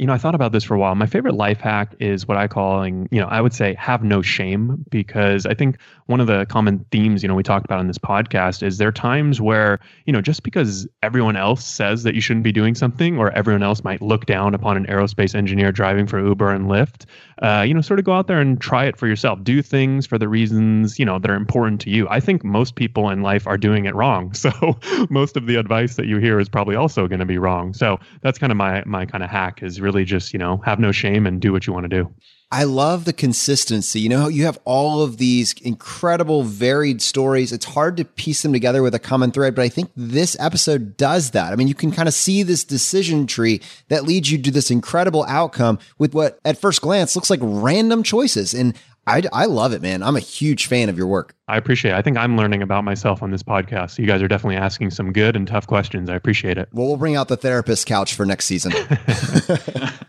you know, I thought about this for a while. My favorite life hack is what I call, you know, I would say have no shame because I think one of the common themes, you know, we talked about in this podcast is there are times where, you know, just because everyone else says that you shouldn't be doing something or everyone else might look down upon an aerospace engineer driving for Uber and Lyft, uh, you know, sort of go out there and try it for yourself. Do things for the reasons, you know, that are important to you. I think most people in life are doing it wrong. <laughs> So most of the advice that you hear is probably also going to be wrong. So that's kind of my my kind of hack is really just, you know, have no shame and do what you want to do. I love the consistency. You know, you have all of these incredible, varied stories. It's hard to piece them together with a common thread, but I think this episode does that. I mean, you can kind of see this decision tree that leads you to this incredible outcome with what at first glance looks like random choices. And I, I love it, man. I'm a huge fan of your work. I appreciate it. I think I'm learning about myself on this podcast. You guys are definitely asking some good and tough questions. I appreciate it. Well, we'll bring out the therapist couch for next season. <laughs> <laughs>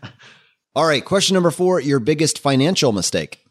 All right, question number four your biggest financial mistake.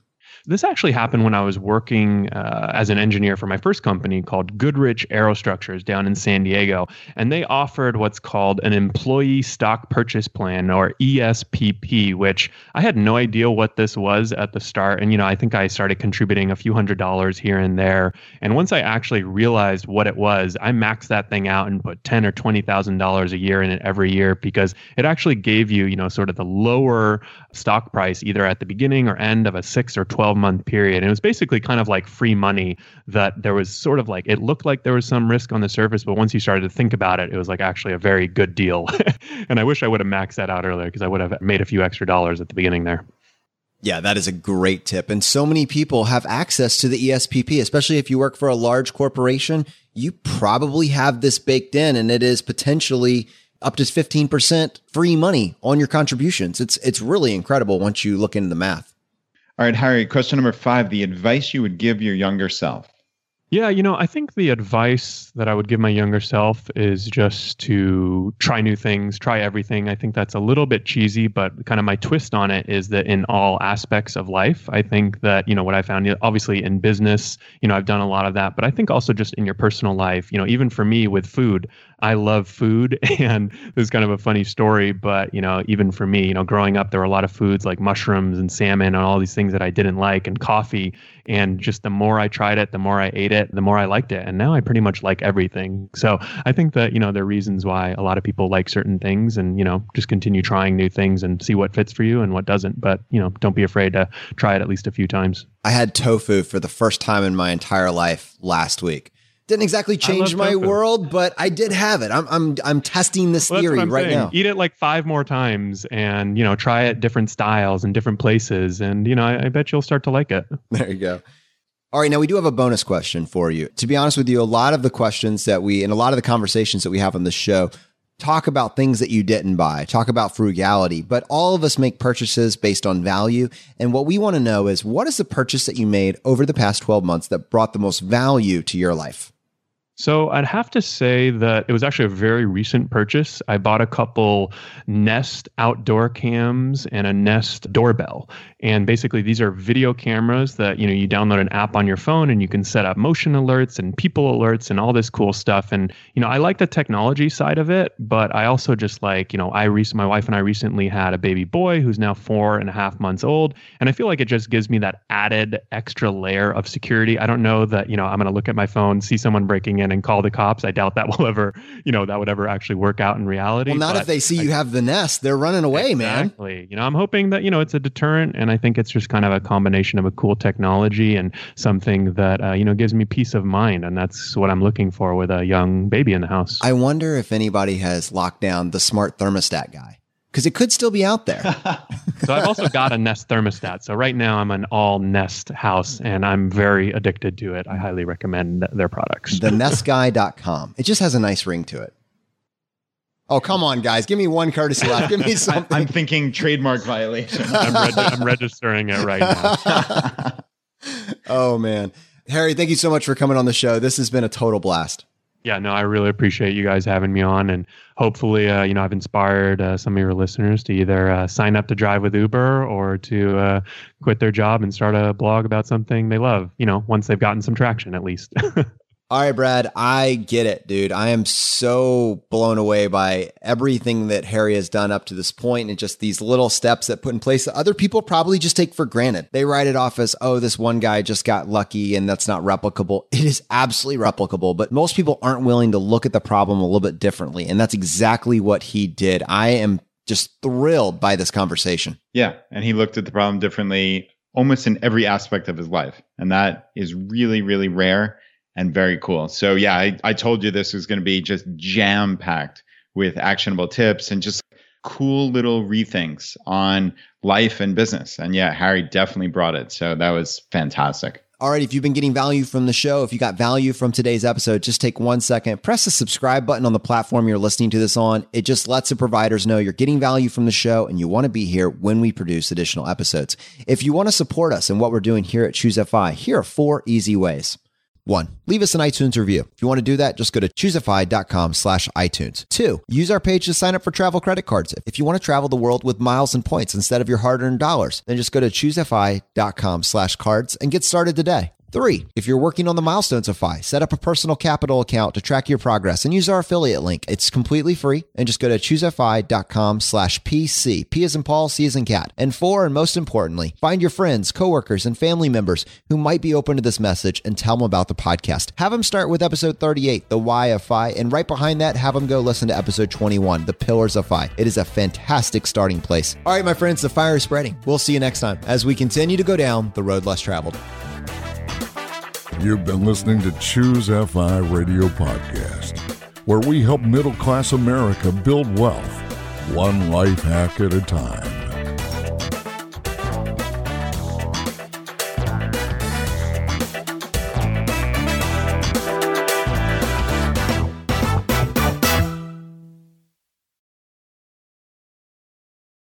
This actually happened when I was working uh, as an engineer for my first company called Goodrich Aerostructures down in San Diego. And they offered what's called an employee stock purchase plan or ESPP, which I had no idea what this was at the start. And, you know, I think I started contributing a few hundred dollars here and there. And once I actually realized what it was, I maxed that thing out and put ten or twenty thousand dollars a year in it every year because it actually gave you, you know, sort of the lower stock price either at the beginning or end of a six or 12 month period. And it was basically kind of like free money that there was sort of like, it looked like there was some risk on the surface, but once you started to think about it, it was like actually a very good deal. <laughs> and I wish I would have maxed that out earlier because I would have made a few extra dollars at the beginning there. Yeah, that is a great tip. And so many people have access to the ESPP, especially if you work for a large corporation. You probably have this baked in and it is potentially up to 15% free money on your contributions. It's it's really incredible once you look into the math. All right, Harry, question number 5, the advice you would give your younger self. Yeah, you know, I think the advice that I would give my younger self is just to try new things, try everything. I think that's a little bit cheesy, but kind of my twist on it is that in all aspects of life, I think that, you know, what I found, obviously in business, you know, I've done a lot of that, but I think also just in your personal life, you know, even for me with food, I love food. <laughs> And this is kind of a funny story, but, you know, even for me, you know, growing up, there were a lot of foods like mushrooms and salmon and all these things that I didn't like and coffee. And just the more I tried it, the more I ate it, the more I liked it. And now I pretty much like everything. So I think that, you know, there are reasons why a lot of people like certain things and, you know, just continue trying new things and see what fits for you and what doesn't. But, you know, don't be afraid to try it at least a few times. I had tofu for the first time in my entire life last week. Didn't exactly change my tofu. world, but I did have it. I'm I'm I'm testing this well, theory right saying. now. Eat it like five more times, and you know, try it different styles and different places, and you know, I, I bet you'll start to like it. <laughs> There you go. All right, now we do have a bonus question for you. To be honest with you, a lot of the questions that we and a lot of the conversations that we have on the show talk about things that you didn't buy, talk about frugality, but all of us make purchases based on value. And what we want to know is what is the purchase that you made over the past 12 months that brought the most value to your life? So I'd have to say that it was actually a very recent purchase. I bought a couple Nest outdoor cams and a Nest doorbell. And basically these are video cameras that, you know, you download an app on your phone and you can set up motion alerts and people alerts and all this cool stuff. And, you know, I like the technology side of it, but I also just like, you know, I recently my wife and I recently had a baby boy who's now four and a half months old. And I feel like it just gives me that added extra layer of security. I don't know that, you know, I'm gonna look at my phone, see someone breaking in and call the cops. I doubt that <laughs> will ever, you know, that would ever actually work out in reality. Well, not if they see I, you have the nest. They're running away, exactly. man. Exactly. You know, I'm hoping that, you know, it's a deterrent. And I think it's just kind of a combination of a cool technology and something that, uh, you know, gives me peace of mind. And that's what I'm looking for with a young baby in the house. I wonder if anybody has locked down the smart thermostat guy because it could still be out there. <laughs> so I've also got a Nest thermostat. So right now I'm an all Nest house and I'm very addicted to it. I highly recommend their products. TheNestGuy.com. It just has a nice ring to it. Oh, come on, guys. Give me one courtesy laugh. Give me <laughs> something. I'm thinking trademark violation. <laughs> I'm, reg- I'm registering it right now. <laughs> oh, man. Harry, thank you so much for coming on the show. This has been a total blast. Yeah, no, I really appreciate you guys having me on, and hopefully, uh, you know, I've inspired uh, some of your listeners to either uh, sign up to drive with Uber or to uh, quit their job and start a blog about something they love. You know, once they've gotten some traction, at least. All right, Brad, I get it, dude. I am so blown away by everything that Harry has done up to this point and just these little steps that put in place that other people probably just take for granted. They write it off as, oh, this one guy just got lucky and that's not replicable. It is absolutely replicable, but most people aren't willing to look at the problem a little bit differently. And that's exactly what he did. I am just thrilled by this conversation. Yeah. And he looked at the problem differently almost in every aspect of his life. And that is really, really rare and very cool. So yeah, I, I told you this was going to be just jam packed with actionable tips and just cool little rethinks on life and business. And yeah, Harry definitely brought it. So that was fantastic. All right, if you've been getting value from the show, if you got value from today's episode, just take one second, press the subscribe button on the platform you're listening to this on. It just lets the providers know you're getting value from the show and you want to be here when we produce additional episodes. If you want to support us and what we're doing here at Choose FI, here are four easy ways. One, leave us an iTunes review. If you want to do that, just go to choosefi.com slash iTunes. Two, use our page to sign up for travel credit cards. If you want to travel the world with miles and points instead of your hard-earned dollars, then just go to choosefi.com slash cards and get started today. Three, if you're working on the milestones of FI, set up a personal capital account to track your progress and use our affiliate link. It's completely free and just go to choosefi.com slash PC. P is in Paul, C is in cat. And four, and most importantly, find your friends, coworkers, and family members who might be open to this message and tell them about the podcast. Have them start with episode 38, The Why of FI, and right behind that, have them go listen to episode 21, The Pillars of FI. It is a fantastic starting place. All right, my friends, the fire is spreading. We'll see you next time as we continue to go down the road less traveled. You've been listening to Choose FI Radio Podcast, where we help middle class America build wealth, one life hack at a time.